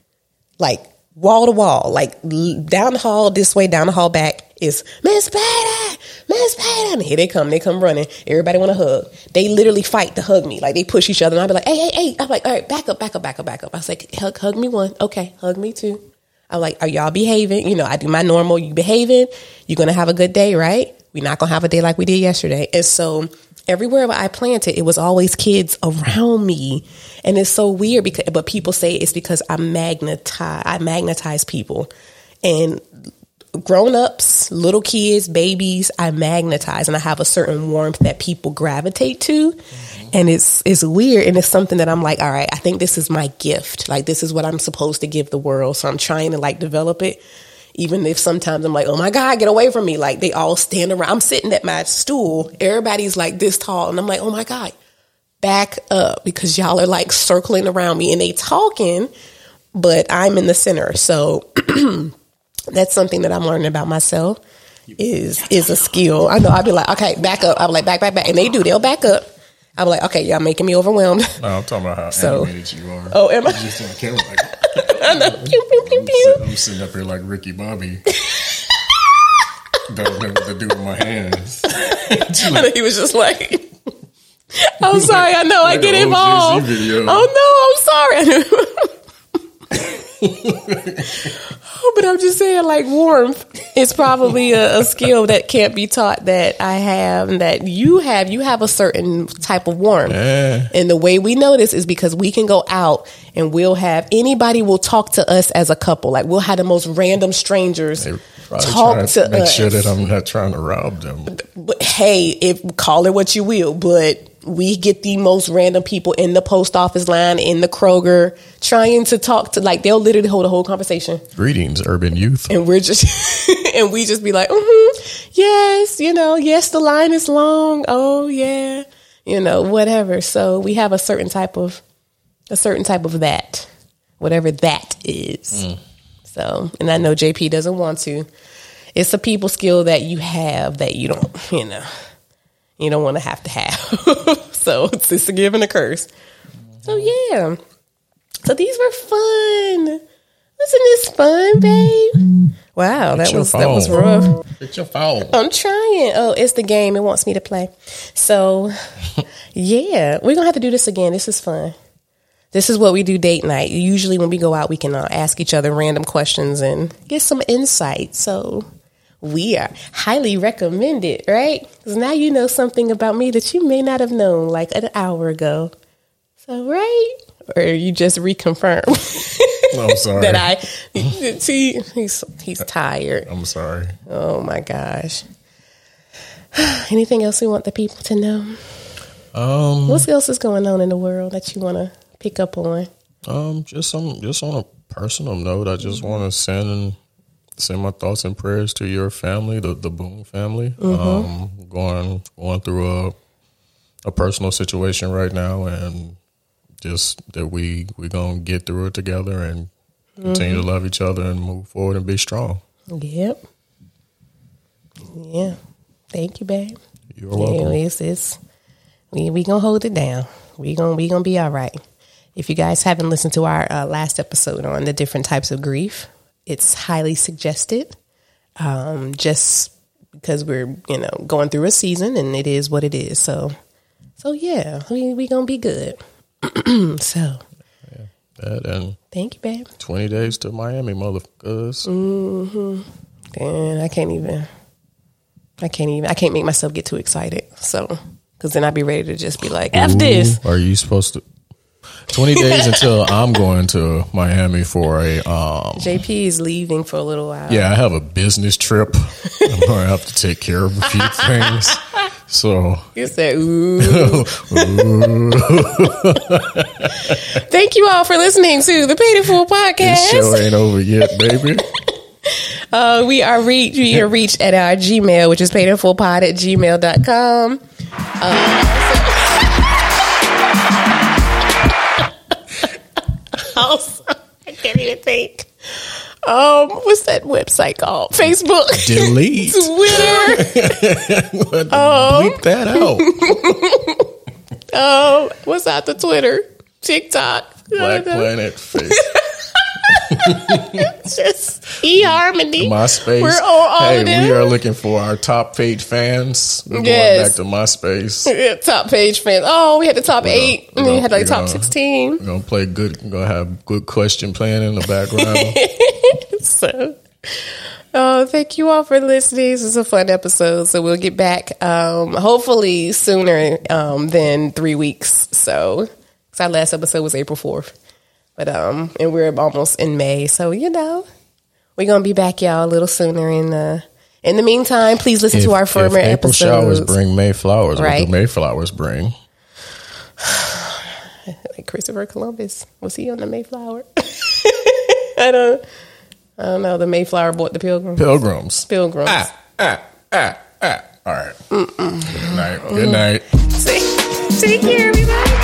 [SPEAKER 2] like wall to wall, like down the hall this way, down the hall back is Miss Patty, Miss Patty. And here they come, they come running. Everybody want to hug. They literally fight to hug me, like they push each other. And I'd be like, hey, hey, hey. I'm like, all right, back up, back up, back up, back up. I was like, hug, hug me one, okay, hug me two. I'm like, are y'all behaving? You know, I do my normal. You behaving? You're gonna have a good day, right? We're not gonna have a day like we did yesterday. And so everywhere I planted, it was always kids around me, and it's so weird because. But people say it's because I magnetize. I magnetize people, and grown ups, little kids, babies, I magnetize and I have a certain warmth that people gravitate to. Mm-hmm. And it's it's weird and it's something that I'm like, all right, I think this is my gift. Like this is what I'm supposed to give the world. So I'm trying to like develop it. Even if sometimes I'm like, oh my God, get away from me. Like they all stand around. I'm sitting at my stool. Everybody's like this tall. And I'm like, oh my God, back up because y'all are like circling around me and they talking, but I'm in the center. So that's something that I'm learning about myself is is a skill. I know I'd be like, okay, back up. I'm like, back, back, back. And they do, they'll back up. I'm like, okay, y'all making me overwhelmed.
[SPEAKER 1] no, I'm talking about how
[SPEAKER 2] So-
[SPEAKER 1] animated you are.
[SPEAKER 2] Oh, am I?
[SPEAKER 1] Just on camera like,
[SPEAKER 2] I know. Pew, pew, pew,
[SPEAKER 1] I'm,
[SPEAKER 2] pew.
[SPEAKER 1] I'm sitting up here like Ricky Bobby. Don't know what to do with my hands.
[SPEAKER 2] Know he was just like, I'm sorry. I know I get involved. Oh no, I'm sorry. But I'm just saying, like warmth is probably a, a skill that can't be taught that I have and that you have. You have a certain type of warmth,
[SPEAKER 1] Yeah.
[SPEAKER 2] and the way we know this is because we can go out and we'll have anybody will talk to us as a couple. Like we'll have the most random strangers
[SPEAKER 1] They
[SPEAKER 2] talk
[SPEAKER 1] trying
[SPEAKER 2] to
[SPEAKER 1] make
[SPEAKER 2] us.
[SPEAKER 1] sure that I'm not trying to rob them.
[SPEAKER 2] But hey, if call it what you will, but we get the most random people in the post office line, in the Kroger, trying to talk to like they'll literally hold a whole conversation,
[SPEAKER 1] Greetings, urban youth.
[SPEAKER 2] and we're just and we just be like, mm-hmm, yes, you know, yes, the line is long. Oh yeah, you know, whatever. So we have a certain type of a certain type of that, whatever that is. So, and I know JP doesn't want to. It's a people skill that you have that you don't, you know, you don't want to have to have. so it's, it's a give and a curse. So yeah. So these were fun. Wasn't this fun, babe? Wow, that was that was rough.
[SPEAKER 1] It's your phone.
[SPEAKER 2] I'm trying. Oh, it's the game. It wants me to play. So, yeah, we're gonna have to do this again. This is fun. This is what we do date night. Usually, when we go out, we can uh, ask each other random questions and get some insight. So, we are highly recommended, right? Because now you know something about me that you may not have known like an hour ago. So, right? Or you just reconfirm
[SPEAKER 1] I'm sorry.
[SPEAKER 2] that I see he's he's tired.
[SPEAKER 1] I'm sorry.
[SPEAKER 2] Oh my gosh. Anything else we want the people to know?
[SPEAKER 1] Um,
[SPEAKER 2] What else is going on in the world that you want to pick up on?
[SPEAKER 1] um, just some, just on a personal note, I just want to send send my thoughts and prayers to your family, the the Boone family. Um, going going through a a personal situation right now, and just that we we gonna get through it together and continue to love each other and move forward and be strong.
[SPEAKER 2] Yep. Yeah. Thank you, babe.
[SPEAKER 1] You're welcome.
[SPEAKER 2] Yeah, it's, it's we we gonna hold it down. We gonna we gonna be all right. If you guys haven't listened to our uh, last episode on the different types of grief, it's highly suggested. Um, just because we're you know going through a season and it is what it is. So so yeah, we we gonna be good. so
[SPEAKER 1] That and
[SPEAKER 2] thank you, babe.
[SPEAKER 1] twenty days to Miami, motherfuckers.
[SPEAKER 2] And I can't even. I can't even. I can't make myself get too excited. So, because then I'd be ready to just be like, "F this."
[SPEAKER 1] Are you supposed to? Twenty days until I'm going to Miami for a um.
[SPEAKER 2] JP is leaving for a little while.
[SPEAKER 1] Yeah, I have a business trip. I'm gonna have to take care of a few things. So
[SPEAKER 2] You said, "Ooh." Thank you all for listening to the Paid in Full
[SPEAKER 1] this
[SPEAKER 2] podcast.
[SPEAKER 1] show ain't over yet, baby.
[SPEAKER 2] Uh, we are reached. We are reached at our Gmail, which is paidinfullpod at gmail.com. Uh, also, I can't even think. Um, what's that website called? Facebook,
[SPEAKER 1] Delete.
[SPEAKER 2] Twitter.
[SPEAKER 1] Bleep that out.
[SPEAKER 2] Um, what's out the Twitter? TikTok.
[SPEAKER 1] Black Planet, face,
[SPEAKER 2] Just eHarmony.
[SPEAKER 1] MySpace.
[SPEAKER 2] We're on all
[SPEAKER 1] hey, we are looking for our top page fans. We're
[SPEAKER 2] Yes.
[SPEAKER 1] going back to MySpace.
[SPEAKER 2] Yeah, top page fans. Oh, we had the top eight, and then you had like top
[SPEAKER 1] gonna-
[SPEAKER 2] sixteen.
[SPEAKER 1] We're gonna play good. We're gonna have good question playing in the background.
[SPEAKER 2] So, oh, thank you all for listening. This is a fun episode. So we'll get back, um, hopefully sooner um, than three weeks. So, 'cause our last episode was April fourth, but um, and we're almost in May. So you know, we're gonna be back, y'all, a little sooner. In the in the meantime, please listen to our former
[SPEAKER 1] if April
[SPEAKER 2] episodes.
[SPEAKER 1] showers bring May flowers,
[SPEAKER 2] Right.
[SPEAKER 1] what do May flowers bring?
[SPEAKER 2] like Christopher Columbus. Was he on the Mayflower? I don't. I don't know. The Mayflower bought the Pilgrim.
[SPEAKER 1] Pilgrims.
[SPEAKER 2] Pilgrims.
[SPEAKER 1] Ah, ah, ah, ah. All right. Good night. Good night.
[SPEAKER 2] Take, take care, everybody.